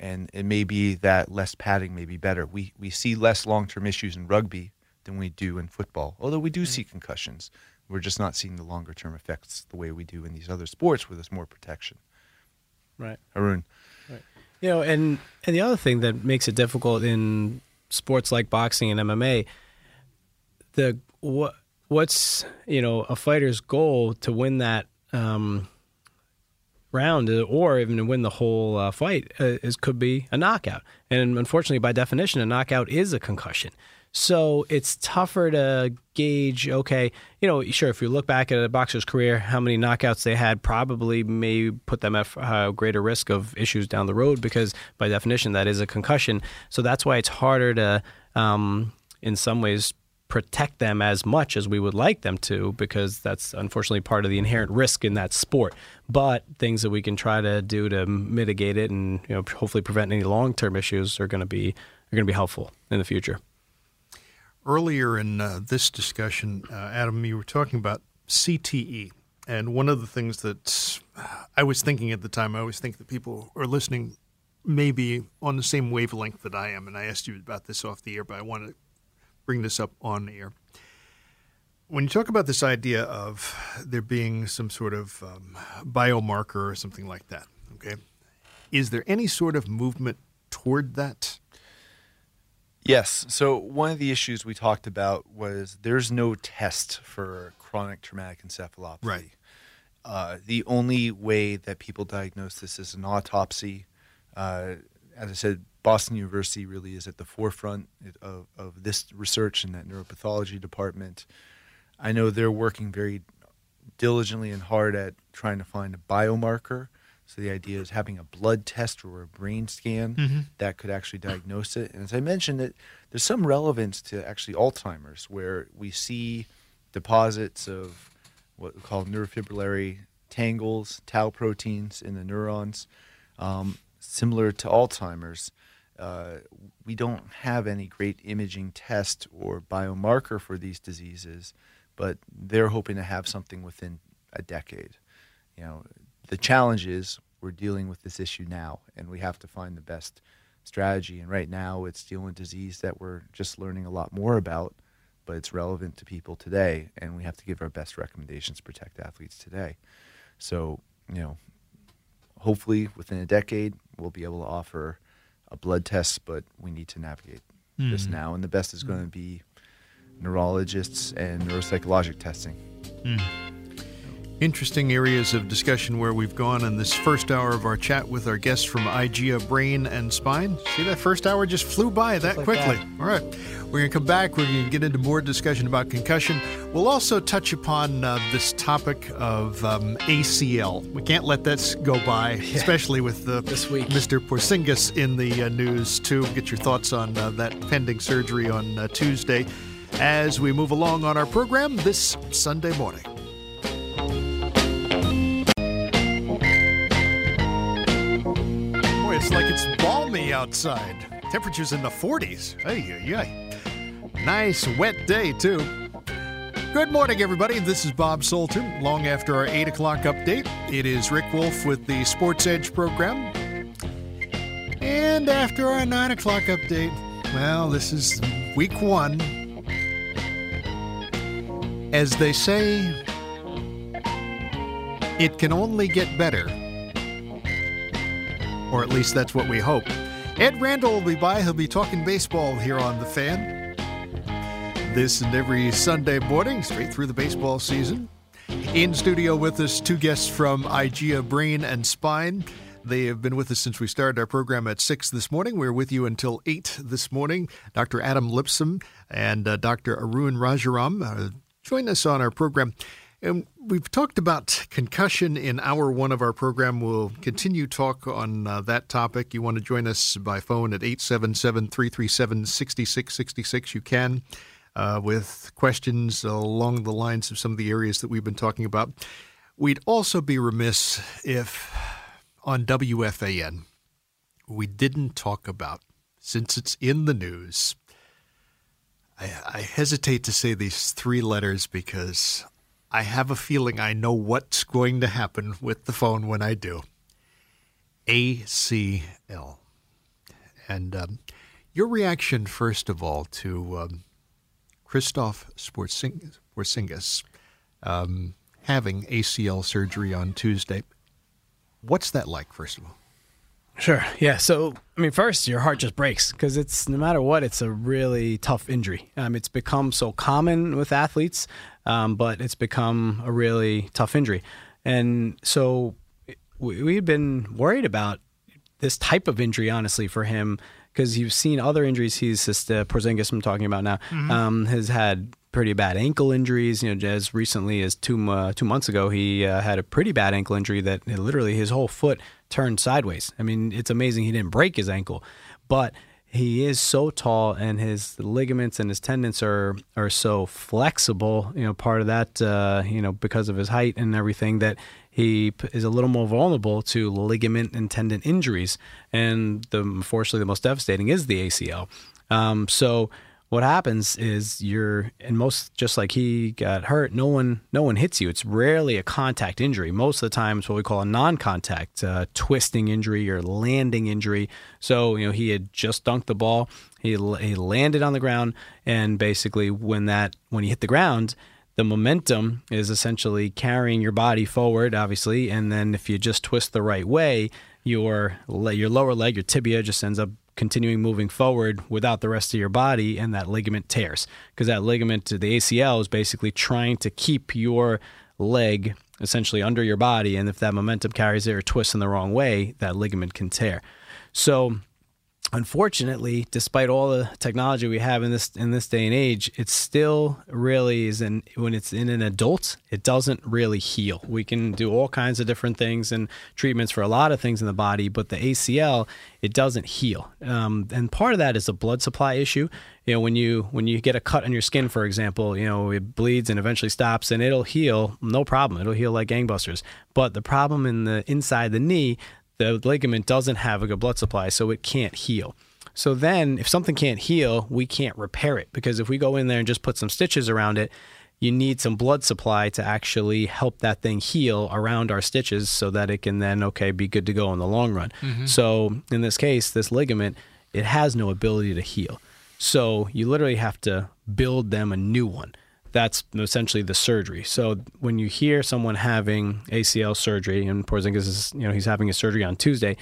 and it may be that less padding may be better. We we see less long term issues in rugby than we do in football, although we do mm-hmm. see concussions. We're just not seeing the longer term effects the way we do in these other sports where there's more protection. Right, Arun. You know, and and the other thing that makes it difficult in sports like boxing and MMA, the what what's you know a fighter's goal to win that um, round or even to win the whole uh, fight uh, is could be a knockout. And unfortunately, by definition, a knockout is a concussion. So it's tougher to gauge. Okay, you know, sure. If you look back at a boxer's career, how many knockouts they had probably may put them at a greater risk of issues down the road because, by definition, that is a concussion. So that's why it's harder to, um, in some ways, protect them as much as we would like them to because that's unfortunately part of the inherent risk in that sport but things that we can try to do to mitigate it and you know hopefully prevent any long-term issues are going to be are going to be helpful in the future earlier in uh, this discussion uh, Adam you were talking about CTE and one of the things that I was thinking at the time I always think that people are listening may be on the same wavelength that I am and I asked you about this off the air but I want to bring this up on the air. When you talk about this idea of there being some sort of um, biomarker or something like that, okay, is there any sort of movement toward that? Yes. So one of the issues we talked about was there's no test for chronic traumatic encephalopathy. Right. Uh, the only way that people diagnose this is an autopsy. Uh, as I said, Boston University really is at the forefront of, of this research in that neuropathology department. I know they're working very diligently and hard at trying to find a biomarker So the idea is having a blood test or a brain scan that could actually diagnose it. And as I mentioned, it, there's some relevance to actually Alzheimer's, where we see deposits of what we call neurofibrillary tangles, tau proteins in the neurons, um, similar to Alzheimer's. Uh, we don't have any great imaging test or biomarker for these diseases, but they're hoping to have something within a decade. You know, the challenge is we're dealing with this issue now, and we have to find the best strategy. And right now, it's dealing with disease that we're just learning a lot more about, but it's relevant to people today, and we have to give our best recommendations to protect athletes today. So, you know, hopefully within a decade, we'll be able to offer a blood test, but we need to navigate this hmm. now. And the best is going to be neurologists and neuropsychologic testing. Hmm. Interesting areas of discussion where we've gone in this first hour of our chat with our guests from IGEA Brain and Spine. See, that first hour just flew by that like quickly. that. All right. We're going to come back. We're going to get into more discussion about concussion. We'll also touch upon uh, this topic of um, ACL. We can't let that go by, (laughs) especially with uh, This week. Mr. Porzingis in the uh, news, too. Get your thoughts on uh, that pending surgery on uh, Tuesday as we move along on our program this Sunday morning. It's like it's balmy outside. Temperatures in the 40s. Hey, yeah. Nice wet day, too. Good morning, everybody. This is Bob Salter. Long after our 8 o'clock update, it is Rick Wolff with the Sports Edge program. And after our 9 o'clock update, well, this is week one. As they say, it can only get better. Or at least that's what we hope. Ed Randall will be by. He'll be talking baseball here on The Fan. This and every Sunday morning, straight through the baseball season. In studio with us, two guests from IGEA Brain and Spine. They have been with us since we started our program at 6 this morning. We're with you until 8 this morning. Dr. Adam Lipson and uh, Dr. Arun Rajaram uh, join us on our program. And we've talked about concussion in hour one of our program. We'll continue talk on uh, that topic. You want to join us by phone at 877 337 6666. You can uh, with questions along the lines of some of the areas that we've been talking about. We'd also be remiss if on WFAN we didn't talk about, since it's in the news, I, I hesitate to say these three letters because I have a feeling I know what's going to happen with the phone when I do. ACL. And um, your reaction, first of all, to um, Kristaps Porzing- um, having ACL surgery on Tuesday. What's that like, first of all? Sure. Yeah. So, I mean, first, your heart just breaks because it's no matter what, it's a really tough injury. Um, it's become so common with athletes, um, but it's become a really tough injury. And so we, we've been worried about this type of injury, honestly, for him because you've seen other injuries. He's just uh, Porzingis, I'm talking about now, um, has had pretty bad ankle injuries. You know, as recently as two uh, two months ago, he uh, had a pretty bad ankle injury that literally his whole foot turned sideways. I mean, it's amazing he didn't break his ankle, but he is so tall and his ligaments and his tendons are are so flexible. You know, part of that, uh, you know, because of his height and everything, that he is a little more vulnerable to ligament and tendon injuries. And the unfortunately, the most devastating is the ACL. Um, so what happens is you're and most just like he got hurt no one no one hits you. It's rarely a contact injury. Most of the time it's what we call a non-contact uh, twisting injury or landing injury. So you know he had just dunked the ball. He, he landed on the ground. And basically when that when he hit the ground the momentum is essentially carrying your body forward obviously. And then if you just twist the right way your your lower leg your tibia just ends up continuing moving forward without the rest of your body and that ligament tears. Because that ligament the ACL is basically trying to keep your leg essentially under your body and if that momentum carries it or twists in the wrong way that ligament can tear. So unfortunately, despite all the technology we have in this in this day and age, it still really is in when it's in an adult, it doesn't really heal. We can do all kinds of different things and treatments for a lot of things in the body, but the ACL it doesn't heal. Um, and part of that is a blood supply issue. You know, when you when you get a cut on your skin, for example, you know it bleeds and eventually stops, and it'll heal, no problem. It'll heal like gangbusters. But the problem in the inside the knee the ligament doesn't have a good blood supply, so it can't heal. So then, if something can't heal, we can't repair it because if we go in there and just put some stitches around it, you need some blood supply to actually help that thing heal around our stitches so that it can then, okay, be good to go in the long run. Mm-hmm. So in this case, this ligament, it has no ability to heal. So you literally have to build them a new one that's essentially the surgery. So when you hear someone having ACL surgery, and Porzingis is, you know, he's having a surgery on Tuesday,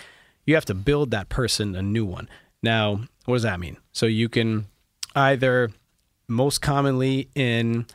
you have to build that person a new one. Now, what does that mean? So you can either, most commonly in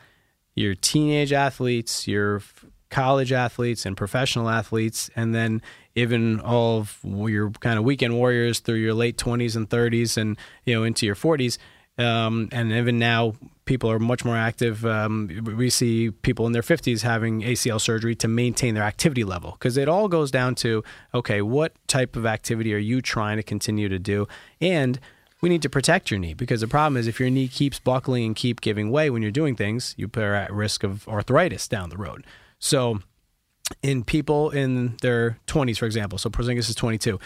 your teenage athletes, your college athletes, and professional athletes, and then even all of your kind of weekend warriors through your late 20s and 30s and you know into your 40s um, and even now, people are much more active. Um, we see people in their 50s having ACL surgery to maintain their activity level because it all goes down to okay, what type of activity are you trying to continue to do? And we need to protect your knee because the problem is if your knee keeps buckling and keep giving way when you're doing things, you are at risk of arthritis down the road. So, in people in their 20s, for example, so Porzingis is 22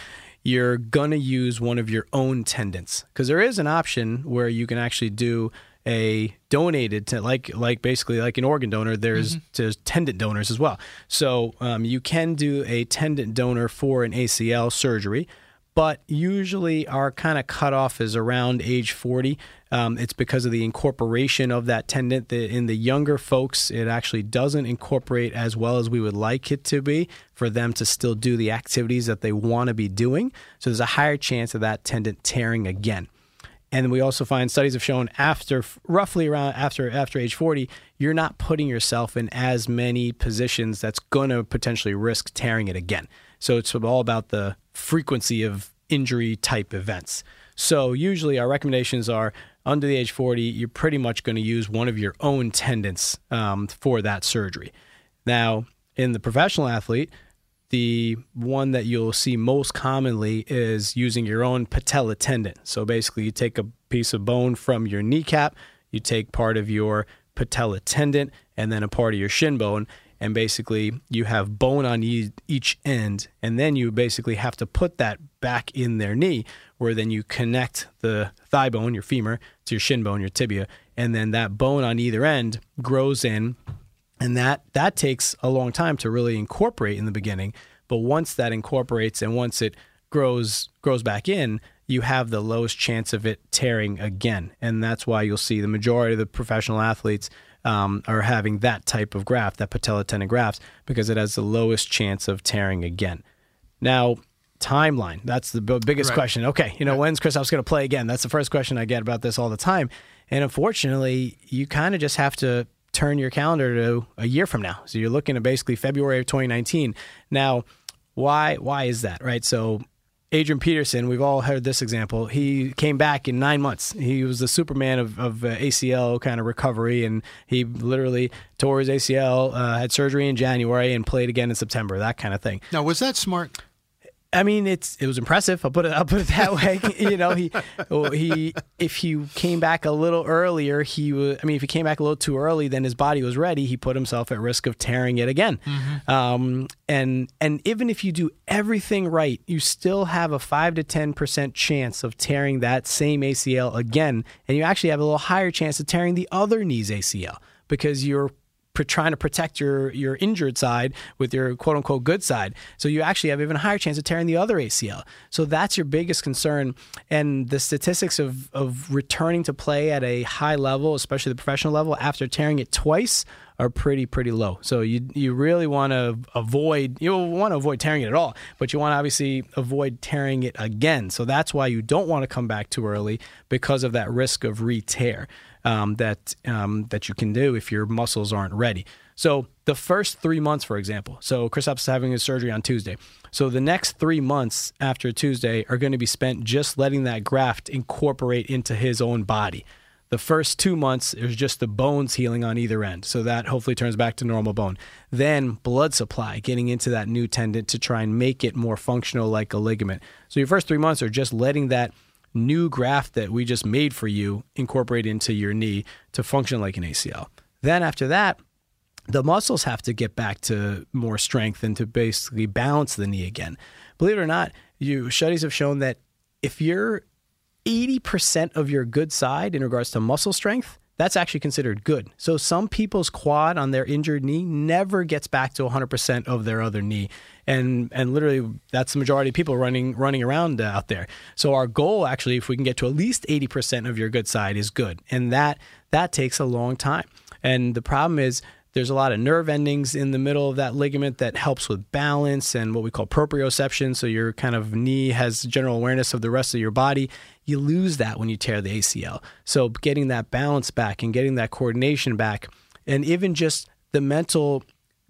you're to use one of your own tendons because there is an option where you can actually do a donated to like like basically like an organ donor there's mm-hmm. there's tendon donors as well so um, you can do a tendon donor for an acl surgery but usually our kind of cutoff is around age 40. Um, it's because of the incorporation of that tendon. The, in the younger folks, it actually doesn't incorporate as well as we would like it to be for them to still do the activities that they want to be doing. So there's a higher chance of that tendon tearing again. And we also find studies have shown after roughly around after after age 40, you're not putting yourself in as many positions that's going to potentially risk tearing it again. So it's all about the frequency of injury type events. So usually our recommendations are under the age 40, you're pretty much going to use one of your own tendons um, for that surgery. Now, in the professional athlete, the one that you'll see most commonly is using your own patella tendon. So basically, you take a piece of bone from your kneecap, you take part of your patella tendon, and then a part of your shin bone, and basically you have bone on each end and then you basically have to put that back in their knee where then you connect the thigh bone your femur to your shin bone your tibia and then that bone on either end grows in and that that takes a long time to really incorporate in the beginning but once that incorporates and once it grows grows back in you have the lowest chance of it tearing again and that's why you'll see the majority of the professional athletes um, are having that type of graft, that patella tendon grafts, because it has the lowest chance of tearing again. Now, timeline. That's the biggest right. question. Okay, you know, right. when's Kristaps going to play again? That's the first question I get about this all the time. And unfortunately, you kind of just have to turn your calendar to a year from now. So you're looking at basically February of 2019. Now, why why is that, right? So Adrian Peterson, we've all heard this example. He came back in nine months. He was the Superman of, of uh, ACL kind of recovery, and he literally tore his ACL, uh, had surgery in January, and played again in September. That kind of thing. Now, was that smart? I mean, it's it was impressive. I'll put it I'll put it that way. (laughs) you know, he he if he came back a little earlier, he was. I mean, if he came back a little too early, then his body was ready. He put himself at risk of tearing it again. Mm-hmm. Um, and and even if you do everything right, you still have a five to ten percent chance of tearing that same ACL again, and you actually have a little higher chance of tearing the other knee's ACL because you're trying to protect your your injured side with your quote unquote good side. So you actually have even a higher chance of tearing the other ACL. So that's your biggest concern. And the statistics of of returning to play at a high level, especially the professional level, after tearing it twice are pretty pretty low. So you you really want to avoid you want to avoid tearing it at all, but you want to obviously avoid tearing it again. So that's why you don't want to come back too early because of that risk of re-tear. Um, that um, that you can do if your muscles aren't ready. So the first three months, for example, so Kristaps is having his surgery on Tuesday. So the next three months after Tuesday are going to be spent just letting that graft incorporate into his own body. The first two months is just the bones healing on either end. So that hopefully turns back to normal bone. Then blood supply, getting into that new tendon to try and make it more functional like a ligament. So your first three months are just letting that new graft that we just made for you incorporate into your knee to function like an ACL. Then after that, the muscles have to get back to more strength and to basically balance the knee again. Believe it or not, you studies have shown that if you're 80% of your good side in regards to muscle strength, that's actually considered good. So some people's quad on their injured knee never gets back to 100% of their other knee. And and literally that's the majority of people running running around uh, out there. So our goal actually if we can get to at least 80% of your good side is good. And that that takes a long time. And the problem is there's a lot of nerve endings in the middle of that ligament that helps with balance and what we call proprioception. So your kind of knee has general awareness of the rest of your body. You lose that when you tear the ACL. So getting that balance back and getting that coordination back, and even just the mental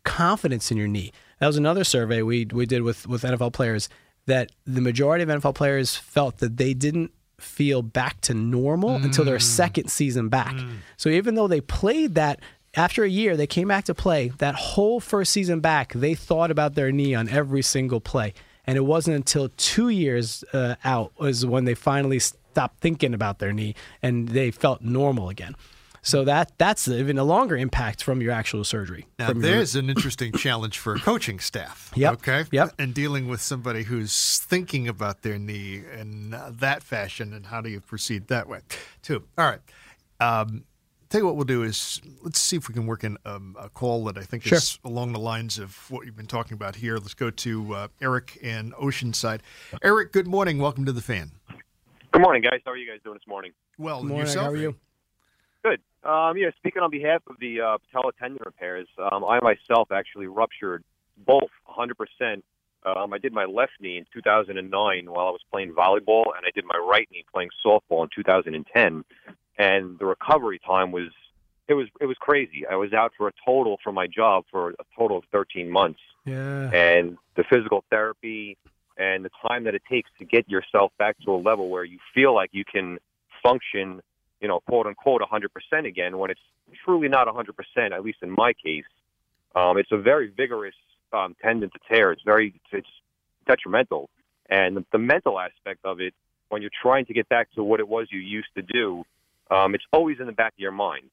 confidence in your knee. That was another survey we we did with with NFL players that the majority of NFL players felt that they didn't feel back to normal mm. until their second season back. Mm. So even though they played that after a year, they came back to play. That whole first season back, they thought about their knee on every single play. And it wasn't until two years uh, out was when they finally stopped thinking about their knee and they felt normal again. So that that's even a longer impact from your actual surgery. Now there's an interesting challenge for a coaching staff. Yep. Okay. Yep. And dealing with somebody who's thinking about their knee in that fashion, and how do you proceed that way? Too. All right. Um, tell you what we'll do is let's see if we can work in um, a call that I think sure. is along the lines of what you've been talking about here. Let's go to uh, Eric in Oceanside. Eric, good morning. Welcome to the fan. Good morning, guys. How are you guys doing this morning? Well, morning. yourself? How are you? Good. Um, yeah, speaking on behalf of the uh, patella tendon repairs, um, I myself actually ruptured both 100%. Um, I did my left knee in 2009 while I was playing volleyball, and I did my right knee playing softball in 2010 and the recovery time was it was it was crazy. I was out for a total from my job for a total of 13 months. Yeah. And the physical therapy and the time that it takes to get yourself back to a level where you feel like you can function, you know, quote unquote 100% again when it's truly not 100%, at least in my case. Um, it's a very vigorous um, tendon to tear. It's very, it's detrimental. And the, the mental aspect of it, when you're trying to get back to what it was you used to do, um, it's always in the back of your mind.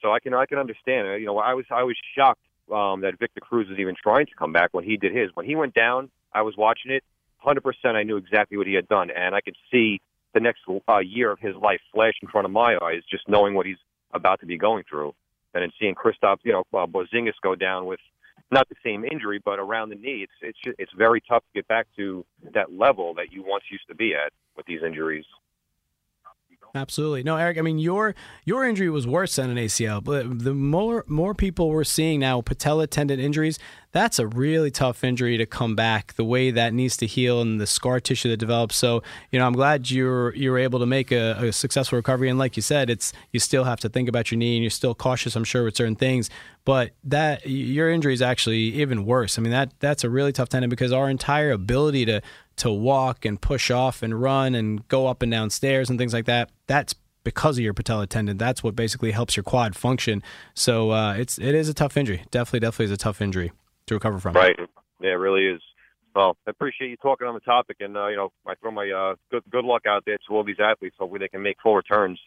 So I can I can understand. You know, I was I was shocked um, that Victor Cruz was even trying to come back when he did his. When he went down, I was watching it. 100%, I knew exactly what he had done, and I could see the next uh, year of his life flash in front of my eyes, just knowing what he's about to be going through, and then seeing Kristaps, you know, uh, Porzingis go down with not the same injury, but around the knee. It's it's it's very tough to get back to that level that you once used to be at with these injuries. Absolutely. No, Eric, I mean your your injury was worse than an ACL, but the more more people we're seeing now patella tendon injuries, that's a really tough injury to come back the way that needs to heal and the scar tissue that develops. So, you know, I'm glad you're you're able to make a, a successful recovery and like you said, it's you still have to think about your knee and you're still cautious, I'm sure, with certain things, but that your injury is actually even worse. I mean, that that's a really tough tendon because our entire ability to to walk and push off and run and go up and down stairs and things like that, that's because of your patella tendon. That's what basically helps your quad function. So uh, it's it is a tough injury. Definitely, definitely is a tough injury to recover from. Right. Yeah, it really is. Well, I appreciate you talking on the topic, and uh, you know, I throw my uh, good good luck out there to all these athletes. Hopefully, they can make full returns.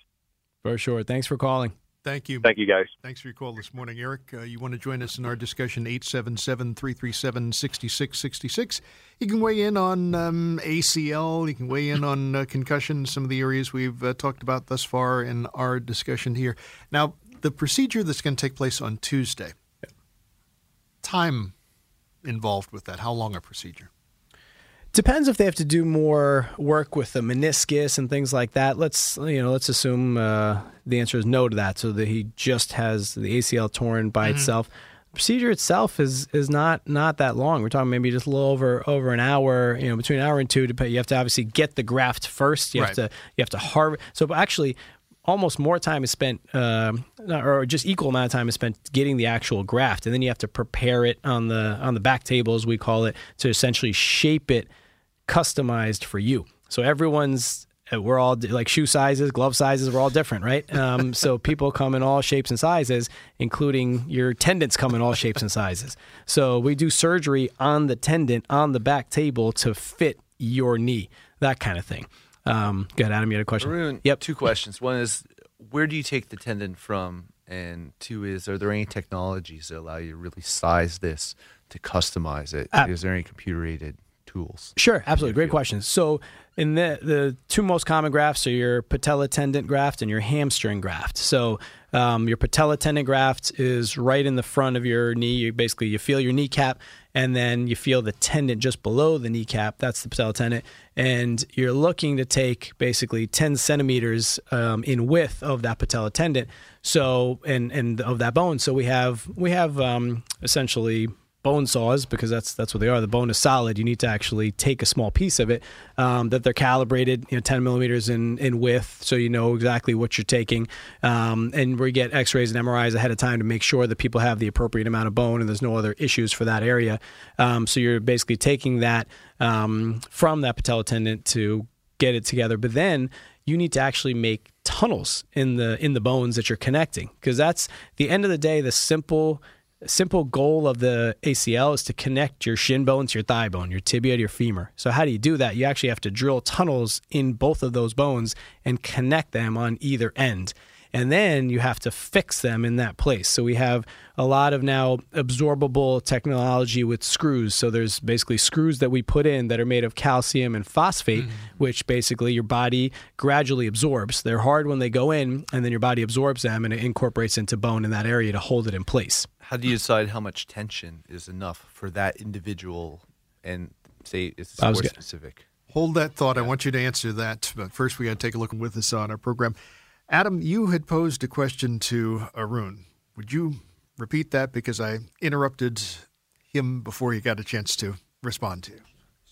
For sure. Thanks for calling. Thank you. Thank you, guys. Thanks for your call this morning, Eric. Uh, you want to join us in our discussion, 877 337 6666. You can weigh in on um, ACL. You can weigh in on uh, concussion, some of the areas we've uh, talked about thus far in our discussion here. Now, the procedure that's going to take place on Tuesday, time involved with that? How long a procedure? Depends if they have to do more work with the meniscus and things like that. Let's you know, let's assume uh, the answer is no to that, so that he just has the ACL torn by mm-hmm. itself. The procedure itself is is not not that long. We're talking maybe just a little over over an hour. You know, between an hour and two. You have to obviously get the graft first. You have right. to you have to harvest. So actually, almost more time is spent, uh, or just equal amount of time is spent getting the actual graft, and then you have to prepare it on the on the back table, as we call it, to essentially shape it, customized for you. So everyone's uh, we're all like shoe sizes, glove sizes, we're all different, right? Um, (laughs) so people come in all shapes and sizes, including your tendons come in all shapes and sizes. So we do surgery on the tendon on the back table to fit your knee, that kind of thing. Um, good, Adam, you had a question? Arun, yep. Two questions. One is, where do you take the tendon from? And two is, are there any technologies that allow you to really size this to customize it? Uh, is there any computer aided tools? Sure, absolutely. Great question. So, in the the two most common grafts are your patella tendon graft and your hamstring graft. So, um, your patella tendon graft is right in the front of your knee. You basically you feel your kneecap, and then you feel the tendon just below the kneecap. That's the patella tendon, and you're looking to take basically 10 centimeters um, in width of that patella tendon. So, and and of that bone. So we have we have um, essentially bone saws because that's that's what they are. The bone is solid. You need to actually take a small piece of it um, that they're calibrated, you know, 10 millimeters in in width, so you know exactly what you're taking. Um, and we get X-rays and MRIs ahead of time to make sure that people have the appropriate amount of bone and there's no other issues for that area. Um, so you're basically taking that um, from that patella tendon to get it together, but then you need to actually make tunnels in the in the bones that you're connecting because that's the end of the day the simple simple goal of the ACL is to connect your shin bone to your thigh bone, your tibia to your femur. So how do you do that? You actually have to drill tunnels in both of those bones and connect them on either end. And then you have to fix them in that place. So we have a lot of now absorbable technology with screws. So there's basically screws that we put in that are made of calcium and phosphate, mm-hmm. which basically your body gradually absorbs. They're hard when they go in, and then your body absorbs them and it incorporates into bone in that area to hold it in place. How do you decide how much tension is enough for that individual and say it's sport specific? Hold that thought. Yeah. I want you to answer that. But first, we got to take a look with us on our program. Adam, you had posed a question to Arun. Would you repeat that because I interrupted him before he got a chance to respond to you?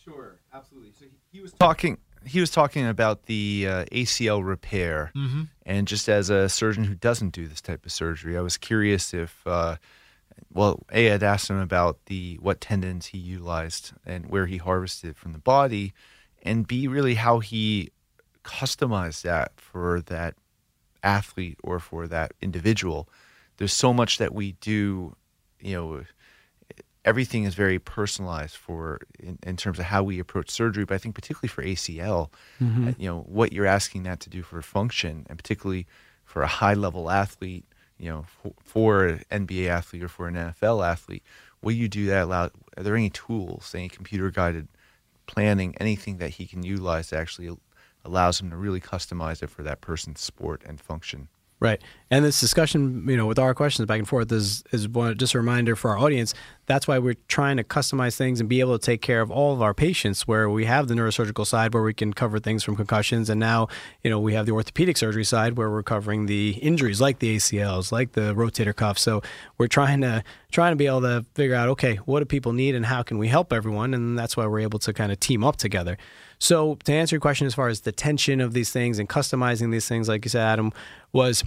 Sure, absolutely. So he, he was talking he was talking about the uh, ACL repair, mm-hmm. and just as a surgeon who doesn't do this type of surgery, I was curious if uh, well, A, I'd asked him about the what tendons he utilized and where he harvested from the body, and B, really how he customized that for that athlete or for that individual. There's so much that we do, you know, everything is very personalized for in, in terms of how we approach surgery. But I think particularly for ACL, mm-hmm. you know, what you're asking that to do for function, and particularly for a high level athlete you know, for, for, an NBA athlete or for an NFL athlete, will you do that? Allow, are there any tools, any computer guided planning, anything that he can utilize that actually allows him to really customize it for that person's sport and function? Right. And this discussion, you know, with our questions back and forth is is one, just a reminder for our audience. That's why we're trying to customize things and be able to take care of all of our patients where we have the neurosurgical side where we can cover things from concussions and now, you know, we have the orthopedic surgery side where we're covering the injuries like the ACLs, like the rotator cuff. So we're trying to trying to be able to figure out, okay, what do people need and how can we help everyone? And that's why we're able to kind of team up together. So to answer your question as far as the tension of these things and customizing these things, like you said, Adam, was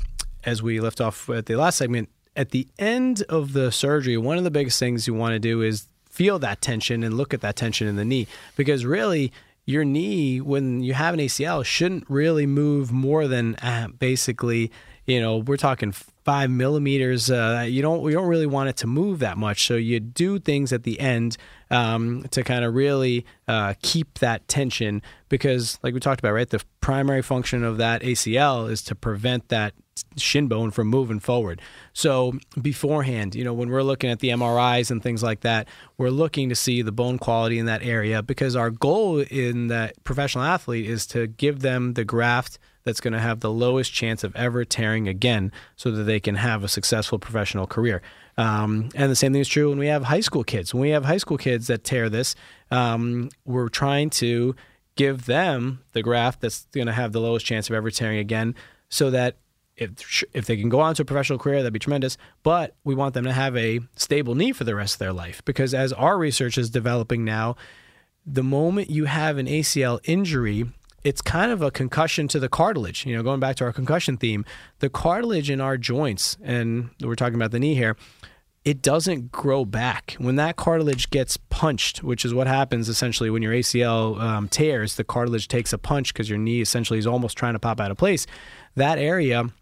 as we left off at the last segment, at the end of the surgery, one of the biggest things you want to do is feel that tension and look at that tension in the knee. Because really your knee when you have an ACL shouldn't really move more than uh, basically you know we're talking five millimeters. Uh, you don't you don't really want it to move that much, so you do things at the end um, to kind of really uh, keep that tension because, like we talked about, right, the primary function of that ACL is to prevent that shin bone from moving forward. So beforehand, you know, when we're looking at the MRIs and things like that, we're looking to see the bone quality in that area because our goal in that professional athlete is to give them the graft that's going to have the lowest chance of ever tearing again so that they can have a successful professional career. Um, and the same thing is true when we have high school kids. When we have high school kids that tear this, um, we're trying to give them the graft that's going to have the lowest chance of ever tearing again so that if if they can go on to a professional career, that'd be tremendous. But we want them to have a stable knee for the rest of their life because as our research is developing now, the moment you have an ACL injury, it's kind of a concussion to the cartilage. You know, going back to our concussion theme, the cartilage in our joints, and we're talking about the knee here, it doesn't grow back. When that cartilage gets punched, which is what happens essentially when your ACL um, tears, the cartilage takes a punch because your knee essentially is almost trying to pop out of place. That area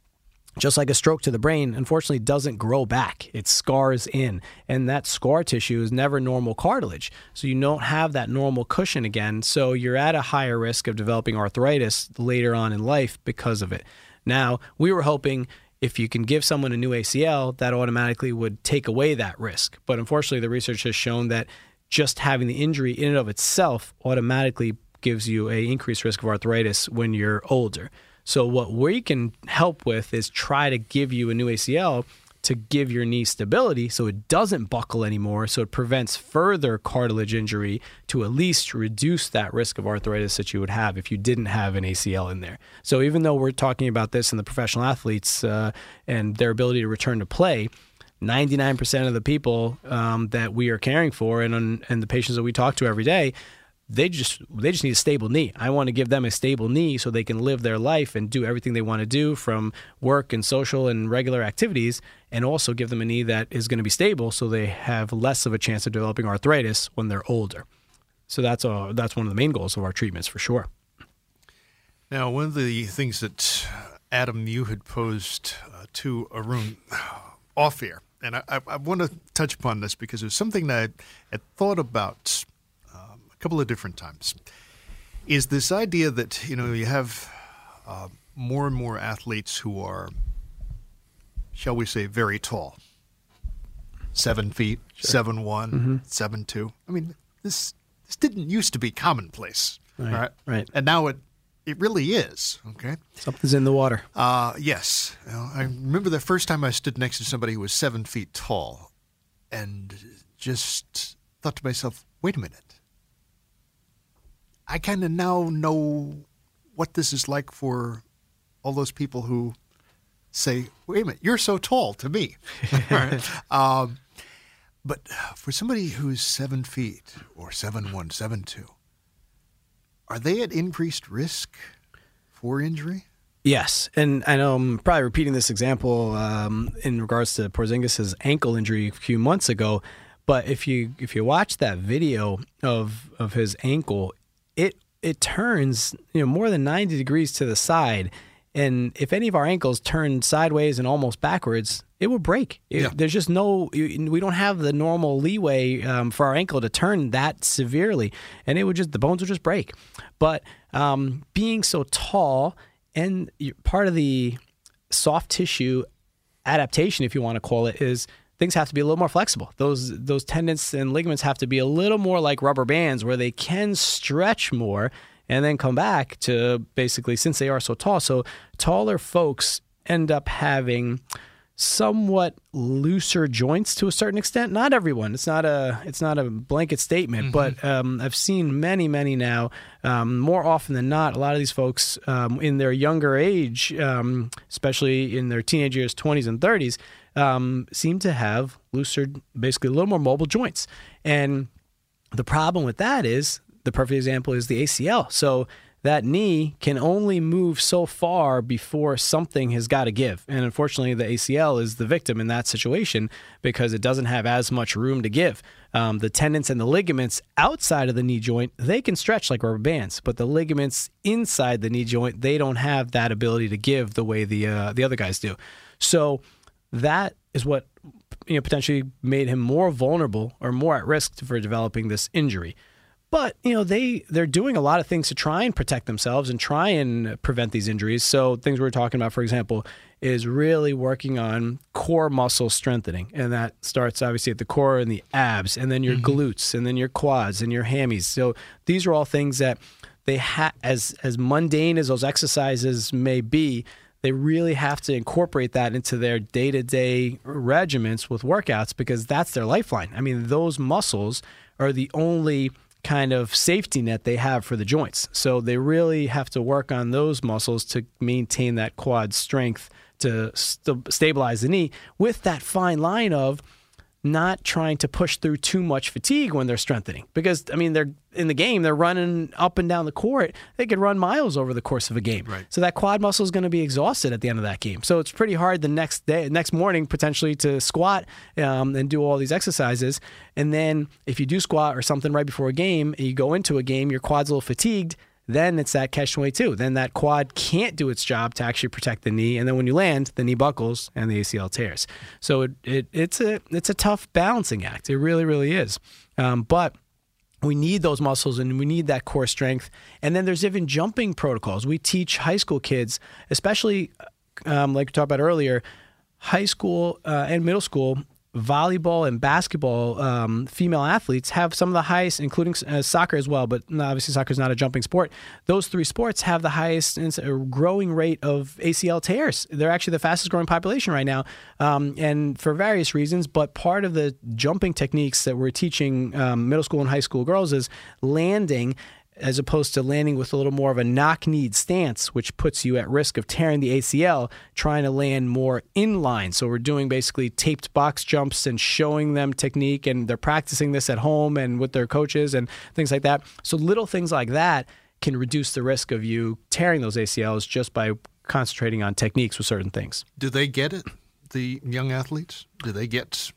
just like a stroke to the brain, unfortunately doesn't grow back. It scars in. And that scar tissue is never normal cartilage. So you don't have that normal cushion again. So you're at a higher risk of developing arthritis later on in life because of it. Now, we were hoping if you can give someone a new ACL, that automatically would take away that risk. But unfortunately, the research has shown that just having the injury in and of itself automatically gives you a increased risk of arthritis when you're older. So what we can help with is try to give you a new ACL to give your knee stability so it doesn't buckle anymore, so it prevents further cartilage injury to at least reduce that risk of arthritis that you would have if you didn't have an ACL in there. So even though we're talking about this in the professional athletes uh, and their ability to return to play, 99% of the people um, that we are caring for and, and the patients that we talk to every day they just they just need a stable knee. I want to give them a stable knee so they can live their life and do everything they want to do from work and social and regular activities and also give them a knee that is going to be stable so they have less of a chance of developing arthritis when they're older. So that's a, that's one of the main goals of our treatments for sure. Now, one of the things that Adam you had posed uh, to Arun (sighs) off air, and I, I, I want to touch upon this because it was something that I had thought about couple of different times is this idea that you know you have uh, more and more athletes who are, shall we say, very tall, seven feet, sure. seven one, mm-hmm. seven two. I mean, this this didn't used to be commonplace, right? Right, right. and now it it really is. Okay, something's in the water. Uh, yes, you know, I remember the first time I stood next to somebody who was seven feet tall, and just thought to myself, wait a minute I kind of now know what this is like for all those people who say, "Wait a minute, you're so tall to me." (laughs) um, but for somebody who's seven feet or seven one, seven two, are they at increased risk for injury? Yes, and I know I'm probably repeating this example um, in regards to Porzingis' ankle injury a few months ago. But if you if you watch that video of of his ankle, it it turns you know more than 90 degrees to the side. And if any of our ankles turn sideways and almost backwards it will break. It, yeah. there's just no we don't have the normal leeway um, for our ankle to turn that severely. And it would just the bones would just break. But um, being so tall and part of the soft tissue adaptation if you want to call it is things have to be a little more flexible. Those those tendons and ligaments have to be a little more like rubber bands where they can stretch more and then come back to basically since they are so tall. So taller folks end up having somewhat looser joints to a certain extent. Not everyone. It's not a it's not a blanket statement, mm-hmm. but um, I've seen many many now. Um, more often than not, a lot of these folks um, in their younger age, um, especially in their teenage years, twenties and thirties, um, seem to have looser, basically a little more mobile joints. And the problem with that is the perfect example is the ACL. So that knee can only move so far before something has got to give. And unfortunately, the ACL is the victim in that situation because it doesn't have as much room to give. Um, the tendons and the ligaments outside of the knee joint, they can stretch like rubber bands, but the ligaments inside the knee joint, they don't have that ability to give the way the uh, the other guys do. So that is what you know potentially made him more vulnerable or more at risk for developing this injury. But you know they they're doing a lot of things to try and protect themselves and try and prevent these injuries. So things we are talking about, for example, is really working on core muscle strengthening, and that starts obviously at the core and the abs, and then your mm-hmm. glutes, and then your quads and your hammies. So these are all things that they have as as mundane as those exercises may be they really have to incorporate that into their day to day regiments with workouts because that's their lifeline. I mean, those muscles are the only kind of safety net they have for the joints. So they really have to work on those muscles to maintain that quad strength to st- stabilize the knee with that fine line of not trying to push through too much fatigue when they're strengthening. Because I mean, they're in the game, they're running up and down the court. They could run miles over the course of a game. Right. So that quad muscle is going to be exhausted at the end of that game. So it's pretty hard the next day, next morning potentially to squat um, and do all these exercises. And then if you do squat or something right before a game, and you go into a game, your quad's a little fatigued then it's that catch 22. Then that quad can't do its job to actually protect the knee. And then when you land, the knee buckles and the ACL tears. So it, it it's a it's a tough balancing act. It really, really is. Um, but we need those muscles and we need that core strength. And then there's even jumping protocols. We teach high school kids, especially um, like we talked about earlier, high school uh, and middle school volleyball and basketball um, female athletes have some of the highest, including uh, soccer as well. But obviously, soccer is not a jumping sport. Those three sports have the highest growing rate of ACL tears. They're actually the fastest growing population right now, um, and for various reasons. But part of the jumping techniques that we're teaching um, middle school and high school girls is landing as opposed to landing with a little more of a knock kneed stance, which puts you at risk of tearing the ACL, trying to land more in line. So we're doing basically taped box jumps and showing them technique, and they're practicing this at home and with their coaches and things like that. So little things like that can reduce the risk of you tearing those ACLs just by concentrating on techniques with certain things. Do they get it? The young athletes? Do they get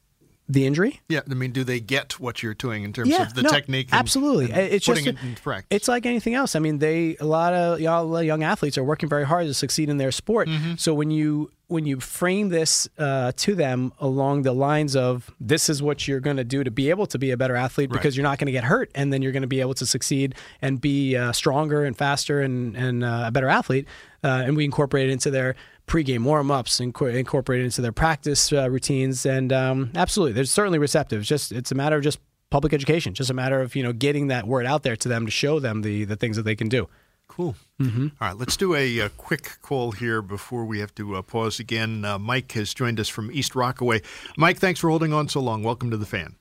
the injury? Yeah, I mean, do they get what you're doing in terms yeah, of the no, technique? And, absolutely, and it's putting just it into practice. It's like anything else. I mean, they a lot of y'all young athletes are working very hard to succeed in their sport. Mm-hmm. So when you when you frame this uh, to them along the lines of this is what you're going to do to be able to be a better athlete because Right. you're not going to get hurt and then you're going to be able to succeed and be uh, stronger and faster and, and uh, a better athlete. Uh, and we incorporate it into their pregame warm ups, inco- incorporate it into their practice uh, routines. And um, absolutely, they're certainly receptive. It's just it's a matter of just public education, just a matter of you know getting that word out there to them to show them the the things that they can do. Cool. Mm-hmm. right, let's do a, uh quick call here before we have to uh, pause again. Uh, Mike has joined us from East Rockaway. Mike, thanks for holding on so long. Welcome to the fan.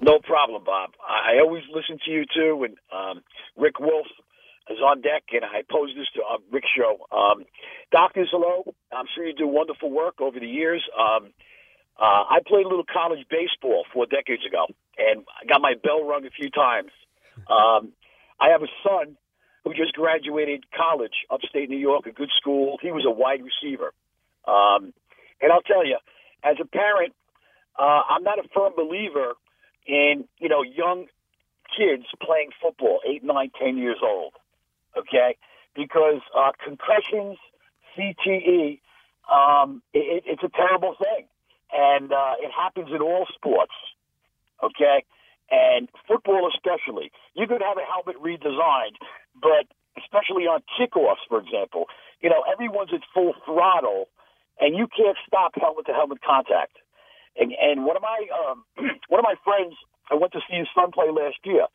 No problem, Bob. I I always listen to you too, and um, Rick Wolff is on deck, and I pose this to uh, Rick's show. Um, doctors, hello. I'm sure you do wonderful work over the years. Um, uh, I played a little college baseball four decades ago, and I got my bell rung a few times. Um, I have a son who just graduated college, upstate New York, a good school. He was a wide receiver, um, and I'll tell you, as a parent, uh, I'm not a firm believer in you know young kids playing football, eight, nine, ten years old. Okay, because uh, concussions, CTE, um, it, it's a terrible thing, and uh, it happens in all sports. Okay, and football especially. You could have a helmet redesigned, but especially on kickoffs, for example, you know everyone's at full throttle, and you can't stop helmet to helmet contact. And and one of my um, (clears throat) one of my friends, I went to see his son play last year.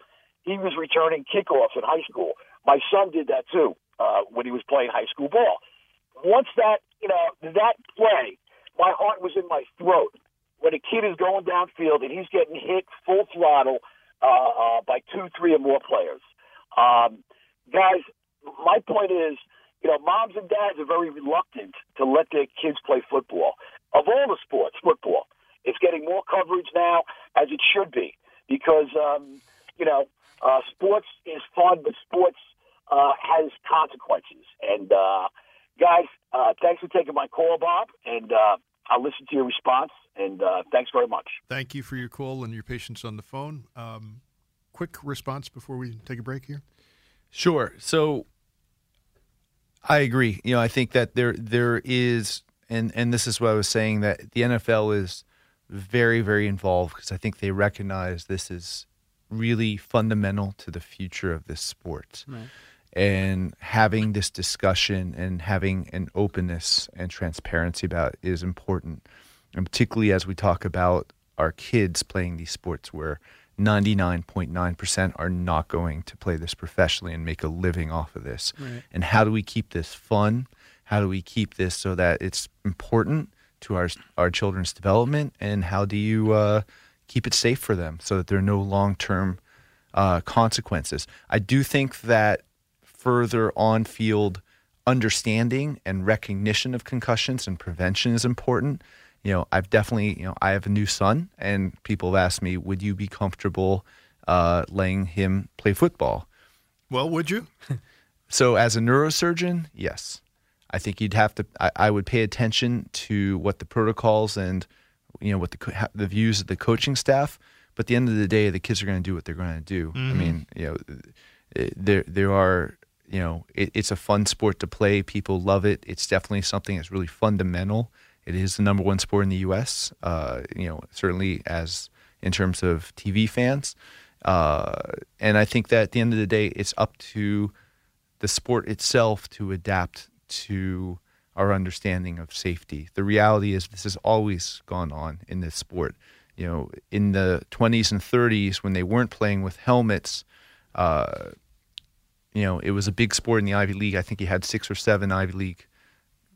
He was returning kickoffs in high school. My son did that too uh, when he was playing high school ball. Once that you know that play, my heart was in my throat when a kid is going downfield and he's getting hit full throttle uh, uh, by two, three, or more players. Um, guys, my point is, you know, moms and dads are very reluctant to let their kids play football. Of all the sports, football. It's getting more coverage now, as it should be, because um, you know uh, sports is fun, but sports uh, has consequences. And uh, guys, uh, thanks for taking my call, Bob, and uh, I'll listen to your response. And uh, thanks very much. Thank you for your call and your patience on the phone. Um, quick response before we take a break here. Sure. So I agree. You know, I think that there there is and and this is what I was saying that the NFL is very very involved because I think they recognize this is really fundamental to the future of this sport. And having this discussion and having an openness and transparency about it is important. And particularly as we talk about our kids playing these sports where 99.9% are not going to play this professionally and make a living off of this. And how do we keep this fun? How do we keep this so that it's important to our our children's development? And how do you uh, keep it safe for them so that there are no long term uh, consequences? I do think that further on field understanding and recognition of concussions and prevention is important. you know, I've definitely, you know, I have a new son, and people have asked me, would you be comfortable uh, letting him play football? Well, would you? (laughs) So, as a neurosurgeon, yes, I think you'd have to. I, I would pay attention to what the protocols and you know what the the views of the coaching staff. But at the end of the day, the kids are going to do what they're going to do. I mean, you know, eh, there there are you know it, it's a fun sport to play. People love it. It's definitely something that's really fundamental. It is the number one sport in the U.S. Uh, you know, certainly as in terms of TV fans. Uh, and I think that at the end of the day, it's up to the sport itself to adapt to our understanding of safety. The reality is this has always gone on in this sport. You know, in the 20s and 30s when they weren't playing with helmets, uh, you know, it was a big sport in the Ivy League. I think you had six or seven Ivy League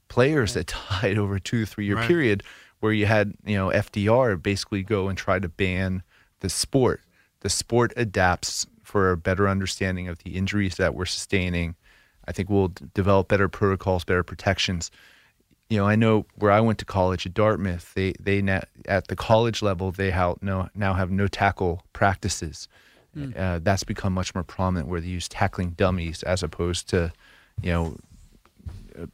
players that (laughs) died over a two to three year Right. period where you had, you know, FDR basically go and try to ban the sport. The sport adapts for a better understanding of the injuries that we're sustaining. I think we'll d- develop better protocols, better protections. You know, I know where I went to college at Dartmouth. They they na- at the college level they how no, now have no tackle practices. Uh, that's become much more prominent where they use tackling dummies as opposed to, you know,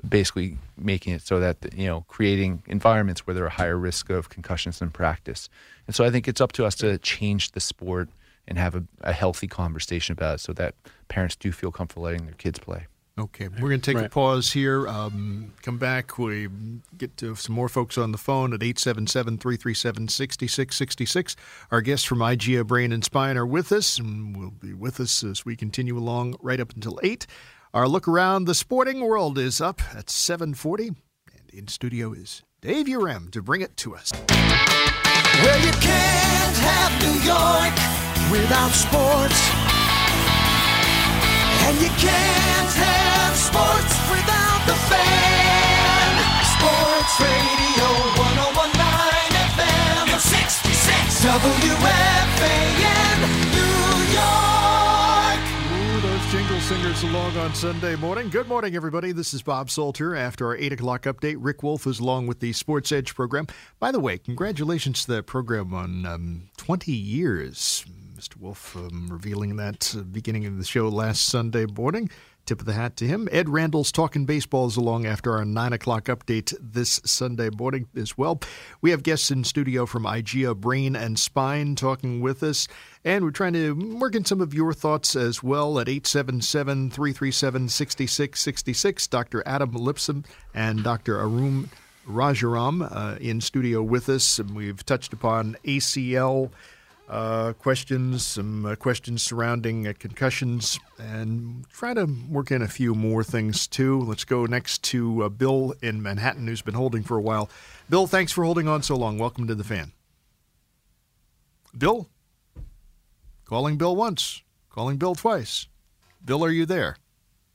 basically making it so that you know creating environments where there are higher risk of concussions in practice. And so I think it's up to us to change the sport and have a, a healthy conversation about it so that parents do feel comfortable letting their kids play. Okay, we're going to take a pause here. Um, come back. We get to some more folks on the phone at 877 337 6666. Our guests from IGEA Brain and Spine are with us and will be with us as we continue along right up until 8. Our look around the sporting world is up at 740. And in studio is Dave Urem to bring it to us. Well, you can't have New York without sports. And you can't have sports without the fan. Sports Radio 1019 FM. 66 WFAN, New York. Ooh, those jingle singers along on Sunday morning. Good morning, everybody. This is Bob Salter. After our 8 o'clock update, Rick Wolff is along with the Sports Edge program. By the way, congratulations to that program on um, 20 years. Mr. Wolff um, revealing that uh, beginning of the show last Sunday morning. Tip of the hat to him. Ed Randall's Talking Baseball is along after our 9 o'clock update this Sunday morning as well. We have guests in studio from IGEA Brain and Spine talking with us, and we're trying to work in some of your thoughts as well at 877 337 6666. Dr. Adam Lipson and Dr. Arun Rajaram uh, in studio with us. And we've touched upon ACL uh, questions, some uh, questions surrounding uh, concussions, and try to work in a few more things too. Let's go next to uh, Bill in Manhattan, who's been holding for a while. Bill, thanks for holding on so long. Welcome to the fan. Bill? Calling Bill once, calling Bill twice. Bill, are you there?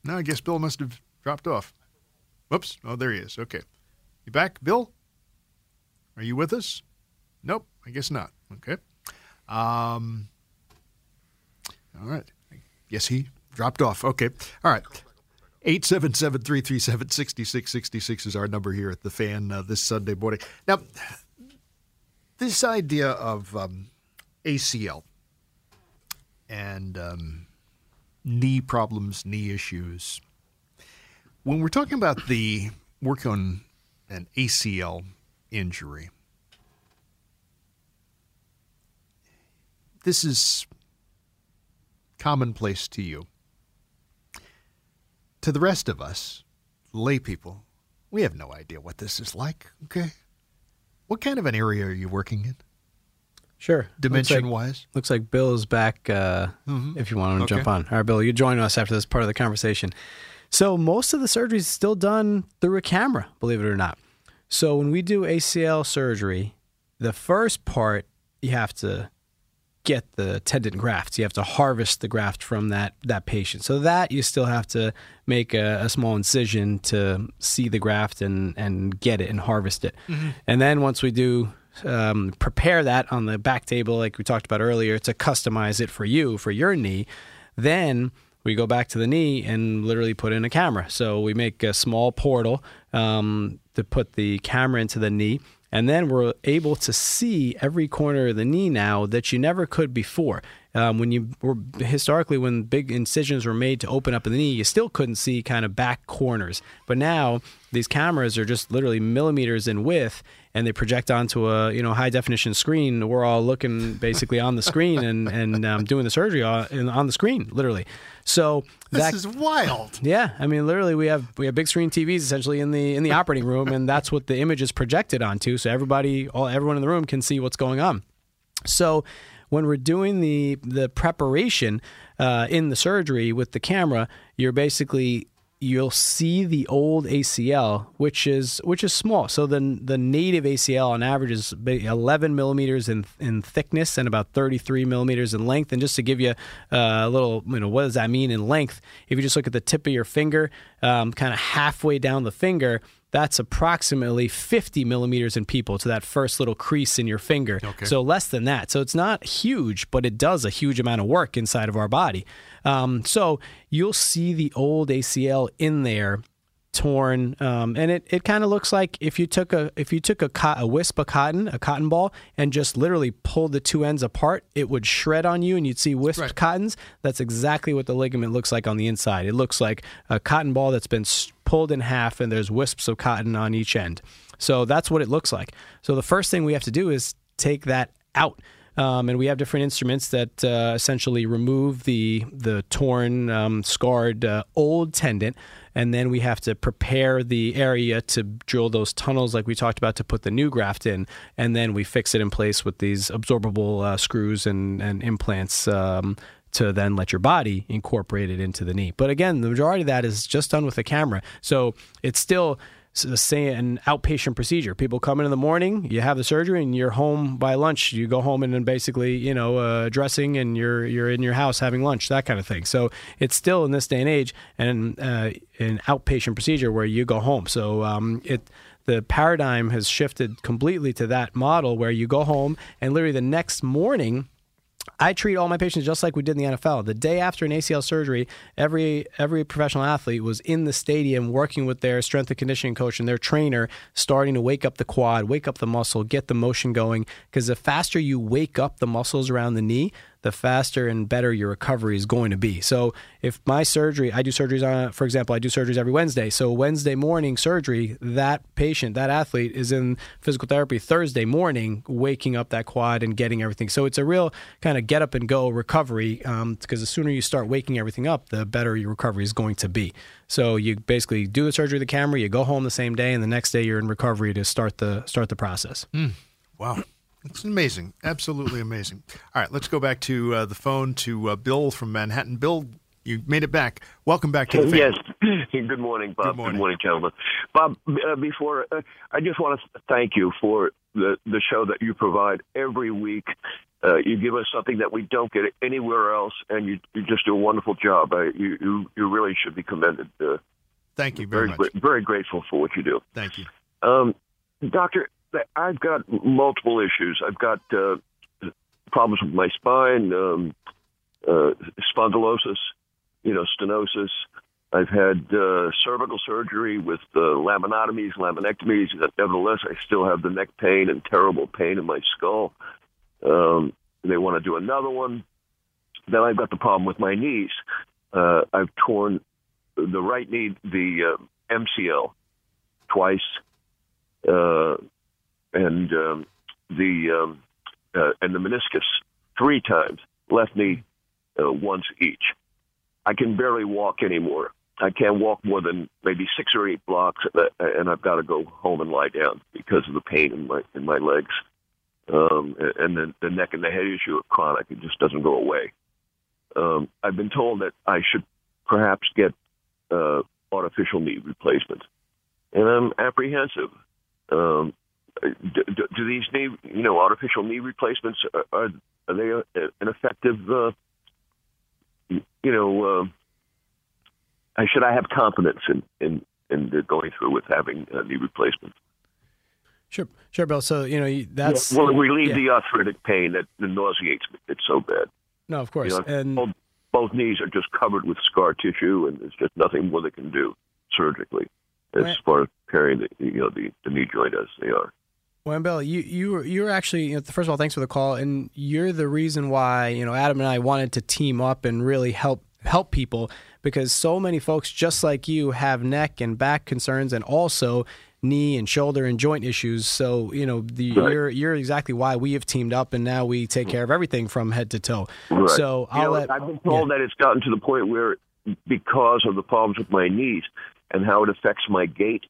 No, I guess Bill must have dropped off. Whoops. Oh, there he is. Okay. You back, Bill? Are you with us? Nope, I guess not. Okay. Um, all right. Yes, he dropped off. Okay. All right. 877 337 6666 is our number here at the fan uh, this Sunday morning. Now, this idea of um, ACL and um, knee problems, knee issues, when we're talking about the work on an ACL injury, this is commonplace to you. To the rest of us, lay people, we have no idea what this is like, okay? What kind of an area are you working in, Sure. dimension Looks like, wise? looks like Bill is back uh, if you want to Okay. jump on. All right, Bill, you join us after this part of the conversation. So, most of the surgery is still done through a camera, believe it or not. So, when we do ACL surgery, the first part, you have to get the tendon grafts. You have to harvest the graft from that that patient. So that you still have to make a, a small incision to see the graft and and get it and harvest it. And then once we do um, prepare that on the back table, like we talked about earlier, to customize it for you for your knee, then we go back to the knee and literally put in a camera. So we make a small portal um, to put the camera into the knee. And then we're able to see every corner of the knee now that you never could before. Um, when you were historically, when big incisions were made to open up the knee, you still couldn't see kind of back corners. But now these cameras are just literally millimeters in width, and they project onto a you know high definition screen. We're all looking basically on the screen and and um, doing the surgery on the screen, literally. So This that is wild. yeah, I mean, literally, we have we have big screen TVs essentially in the in the operating room, and that's what the image is projected onto. So everybody, all everyone in the room can see what's going on. So when we're doing the the preparation uh, in the surgery with the camera, you're basically you'll see the old ACL, which is which is small. So the the native ACL on average is 11 millimeters in in thickness and about 33 millimeters in length. And just to give you uh, a little, you know, what does that mean in length? If you just look at the tip of your finger, um, kind of halfway down the finger. That's approximately 50 millimeters in people to that first little crease in your finger. Okay. So less than that. So it's not huge, but it does a huge amount of work inside of our body. Um, so you'll see the old ACL in there torn um, and it, it kind of looks like if you took a if you took a, co- a wisp of cotton a cotton ball and just literally pulled the two ends apart it would shred on you and you'd see wisped Right. cottons that's exactly what the ligament looks like on the inside it looks like a cotton ball that's been s- pulled in half and there's wisps of cotton on each end. So that's what it looks like. So the first thing we have to do is take that out. Um, and we have different instruments that uh, essentially remove the the torn, um, scarred uh, old tendon, and then we have to prepare the area to drill those tunnels, like we talked about, to put the new graft in, and then we fix it in place with these absorbable uh, screws and and implants. Um, to then let your body incorporate it into the knee. But again, the majority of that is just done with a camera. So it's still say an outpatient procedure. People come in in the morning, you have the surgery, and you're home by lunch. You go home and then basically, you know, uh, dressing, and you're you're in your house having lunch, that kind of thing. So it's still in this day and age, and uh, an outpatient procedure where you go home. So um, it. The paradigm has shifted completely to that model where you go home and literally the next morning I treat all my patients just like we did in the NFL. The day after an ACL surgery, every every professional athlete was in the stadium working with their strength and conditioning coach and their trainer, starting to wake up the quad, wake up the muscle, get the motion going. Because the faster you wake up the muscles around the knee, the faster and better your recovery is going to be. So if my surgery, I do surgeries on, for example, I do surgeries every Wednesday. So Wednesday morning surgery, that patient, that athlete is in physical therapy Thursday morning, waking up that quad and getting everything. So it's a real kind of get up and go recovery um, because the sooner you start waking everything up, the better your recovery is going to be. So you basically do the surgery with the camera, you go home the same day, and the next day you're in recovery to start the start the process. Hmm. Wow. It's amazing. Absolutely amazing. All right, let's go back to uh, the phone to uh, Bill from Manhattan. Bill, you made it back. Welcome back to the Yes. (clears throat) Good morning, Bob. Good morning. gentlemen. Bob, uh, before uh, I just want to thank you for the the show that you provide every week. Uh, you give us something that we don't get anywhere else, and you, you just do a wonderful job. Uh, you, you you really should be commended. Uh, Thank you very, very much. gra- very grateful for what you do. Thank you. Um, doctor, I've got multiple issues. I've got uh, problems with my spine, um, uh, spondylosis, you know, stenosis. I've had uh, cervical surgery with uh, laminotomies, laminectomies. Nevertheless, I still have the neck pain and terrible pain in my skull. Um, they want to do another one. Then I've got the problem with my knees. Uh, I've torn the right knee, the uh, MCL, twice, uh, and um, the um, uh, and the meniscus three times. Left knee uh, once each. I can barely walk anymore. I can't walk more than maybe six or eight blocks, uh, and I've got to go home and lie down because of the pain in my in my legs. Um, and then the neck and the head issue are chronic; it just doesn't go away. Um, I've been told that I should perhaps get uh, artificial knee replacement, and I'm apprehensive. Um, do, do, do these knee, you know, artificial knee replacements are, are, are they an effective? Uh, you know, uh, should I have confidence in in in going through with having a knee replacement? Sure, sure, Bill. So you know that's Will it relieve yeah. the arthritic pain that nauseates me? It's so bad. no, of course, You know, and both, both knees are just covered with scar tissue, and there's just nothing more they can do surgically as Right. far as carrying the you know the, the knee joint as they are. Well, Bill, you you were you were actually you know, first of all, thanks for the call, and you're the reason why you know Adam and I wanted to team up and really help help people because so many folks just like you have neck and back concerns and also knee and shoulder and joint issues. So you know the, Right. you're you're exactly why we have teamed up, and now we take care of everything from head to toe. Right. So You I'll know, let I've been told that it's gotten to the point where, because of the problems with my knees and how it affects my gait,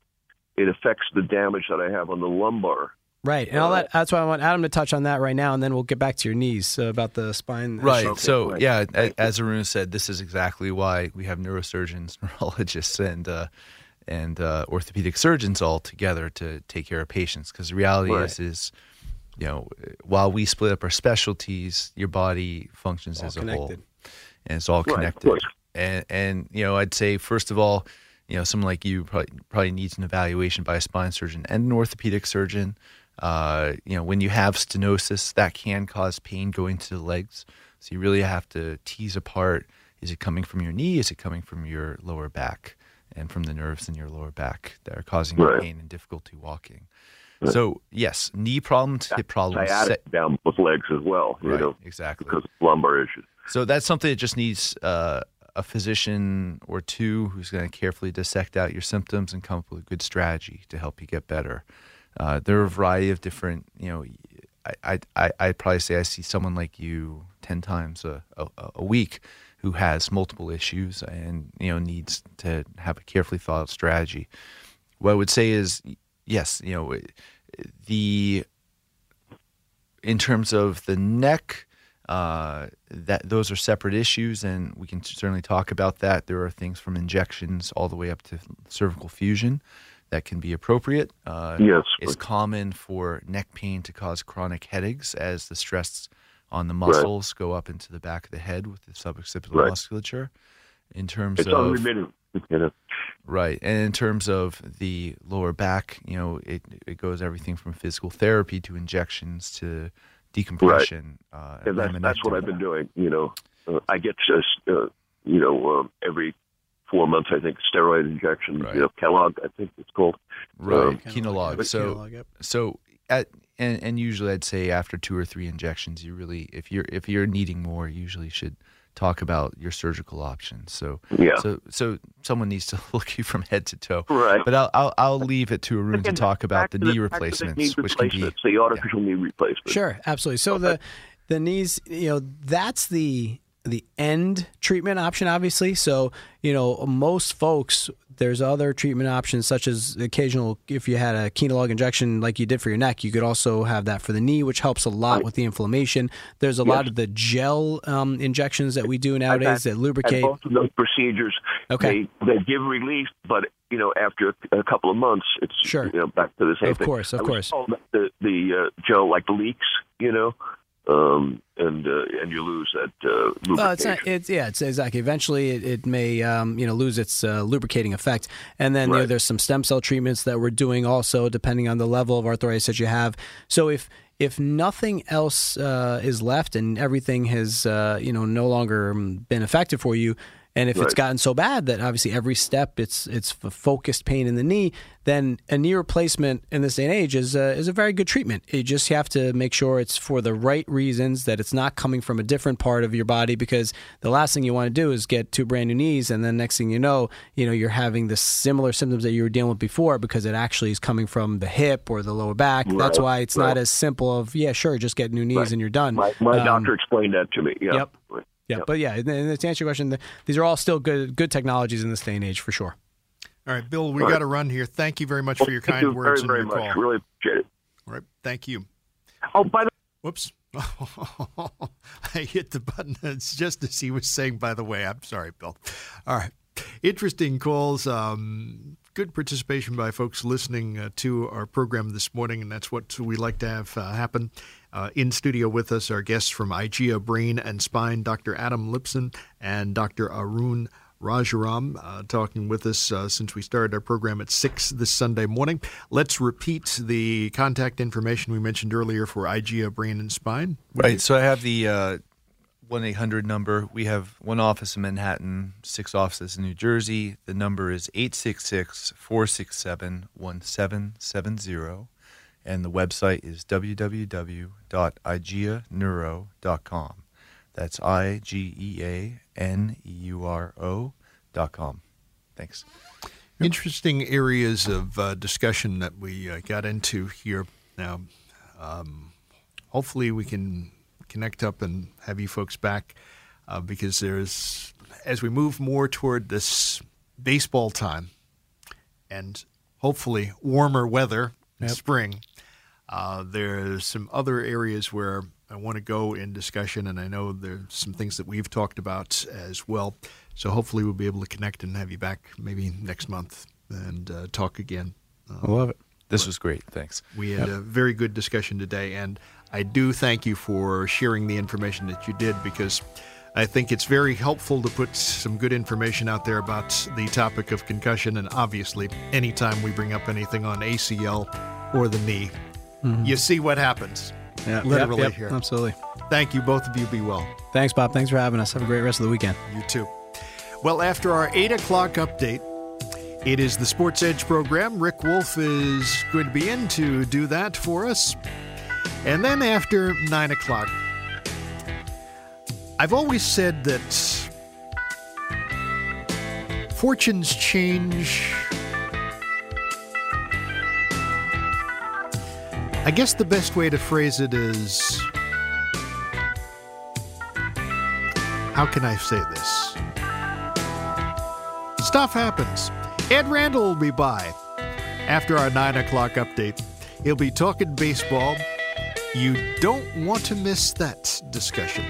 it affects the damage that I have on the lumbar. Right, and all that. That's why I want Adam to touch on that right now, and then we'll get back to your knees uh, about the spine. Right. issue. so right. yeah, a- as Aruna said, this is exactly why we have neurosurgeons, (laughs) neurologists, and uh, and uh, orthopedic surgeons all together to take care of patients. Because the reality Right. is, is you know, while we split up our specialties, your body functions All as a whole, and it's all connected. course. and and you know, I'd say first of all, you know, someone like you probably probably needs an evaluation by a spine surgeon and an orthopedic surgeon. Uh, you know, when you have stenosis, that can cause pain going to the legs. So you really have to tease apart: is it coming from your knee? Is it coming from your lower back? And from the nerves in your lower back that are causing Right. pain and difficulty walking. So yes, knee problems, hip problems, Sciatic down both legs as well, you right, know, exactly. because of lumbar issues. So that's something that just needs uh, a physician or two who's going to carefully dissect out your symptoms and come up with a good strategy to help you get better. Uh, there are a variety of different, you know, I, I, I'd probably say I see someone like you 10 times a, a, a week who has multiple issues and, you know, needs to have a carefully thought out strategy. What I would say is, yes, you know, the in terms of the neck, uh, that those are separate issues, and we can certainly talk about that. There are things from injections all the way up to cervical fusion that can be appropriate. Uh, Yes. it's common for neck pain to cause chronic headaches as the stress on the muscles go up into the back of the head with the suboccipital Right. musculature. In terms It's of unremitting. Right. And in terms of the lower back, you know, it, it goes everything from physical therapy to injections to decompression. Uh, and that's, that's what I've been doing. You know, uh, I get just, uh, you know, um, every four months, I think, steroid injection. Right. You know, Kellogg, I think it's called. Right. Um, Kenalog. So, Kenalog, yep. so at, and, and usually I'd say after two or three injections, you really, if you're, if you're needing more, you usually should talk about your surgical options. So, Yeah. so, so someone needs to (laughs) look you from head to toe. Right. But I'll, I'll, I'll leave it to Arun to talk about back the knee back to the replacements, knee which can be, the artificial knee replacement. Sure, absolutely. So the the knees, you know, that's the the end treatment option, obviously. So you know, most folks, there's other treatment options such as occasional. If you had a Kenalog injection like you did for your neck, you could also have that for the knee, which helps a lot with the inflammation. There's a lot of the gel um, injections that we do nowadays that lubricate. both of those procedures, Okay. they, they give relief, but you know, after a, couple of months, it's Sure. you know back to the same Of thing. course, of I course. the the uh, gel like leaks, you know, um, and uh, and you lose that uh, lubrication. Well, it's not. It's yeah. It's exactly. Eventually, it, it may um, you know lose its uh, lubricating effect, and then you know, there's some stem cell treatments that we're doing also, depending on the level of arthritis that you have. So if if nothing else uh, is left and everything has uh, you know no longer um, been effective for you, and if it's gotten so bad that obviously every step it's it's focused pain in the knee, then a knee replacement in this day and age is a, is a very good treatment. You just have to make sure it's for the right reasons, that it's not coming from a different part of your body, because the last thing you want to do is get two brand new knees, and then next thing you know, you know you're having the similar symptoms that you were dealing with before because it actually is coming from the hip or the lower back. That's why it's right. not as simple of yeah, sure, just get new knees Right. and you're done. my my Um, doctor explained that to me. Yeah. Yep. Yeah, but yeah, and and to answer your question, these are all still good good technologies in this day and age for sure. All right, Bill, we All right. got to run here. Thank you very much for your kind you words very, and very your much. call. Really appreciate it. All right, thank you. Oh, by the Whoops. (laughs) I hit the button. (laughs) It's just as he was saying, by the way. I'm sorry, Bill. All right. Interesting calls. Um, good participation by folks listening uh, to our program this morning, and that's what we like to have uh, happen. Uh, in studio with us, are guests from IGEA Brain and Spine, Dr. Adam Lipson and Dr. Arun Rajaram, uh, talking with us uh, since we started our program at 6 this Sunday morning. Let's repeat the contact information we mentioned earlier for IGEA Brain and Spine. Right. So I have the uh, one eight hundred number. We have one office in Manhattan, six offices in New Jersey. The number is 866-467-1770. And the website is www.igeaneuro.com. That's I G E A N E U R O dot com. Thanks. Interesting areas of uh, discussion that we uh, got into here. Now, um, hopefully, we can connect up and have you folks back uh, because there's, as we move more toward this baseball time and hopefully warmer weather in Yep. spring, uh, there's some other areas where I want to go in discussion, and I know there's some things that we've talked about as well. So hopefully we'll be able to connect and have you back maybe next month and uh, talk again. I love it. This was great. Thanks. We had a very good discussion today, and I do thank you for sharing the information that you did because I think it's very helpful to put some good information out there about the topic of concussion. And obviously, anytime we bring up anything on ACL or the knee, Mm-hmm. you see what happens. Yeah, Literally yep, yep, here. Absolutely. Thank you, both of you. Be well. Thanks, Bob. Thanks for having us. Have a great rest of the weekend. You too. Well, after our 8 o'clock update, it is the Sports Edge program. Rick Wolff is going to be in to do that for us. And then after 9 o'clock, I've always said that fortunes change. I guess the best way to phrase it is how can I say this? Stuff happens. Ed Randall will be by after our 9 o'clock update. He'll be talking baseball. You don't want to miss that discussion.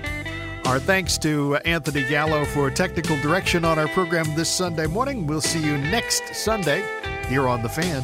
Our thanks to Anthony Gallo for technical direction on our program this Sunday morning. We'll see you next Sunday here on The Fan.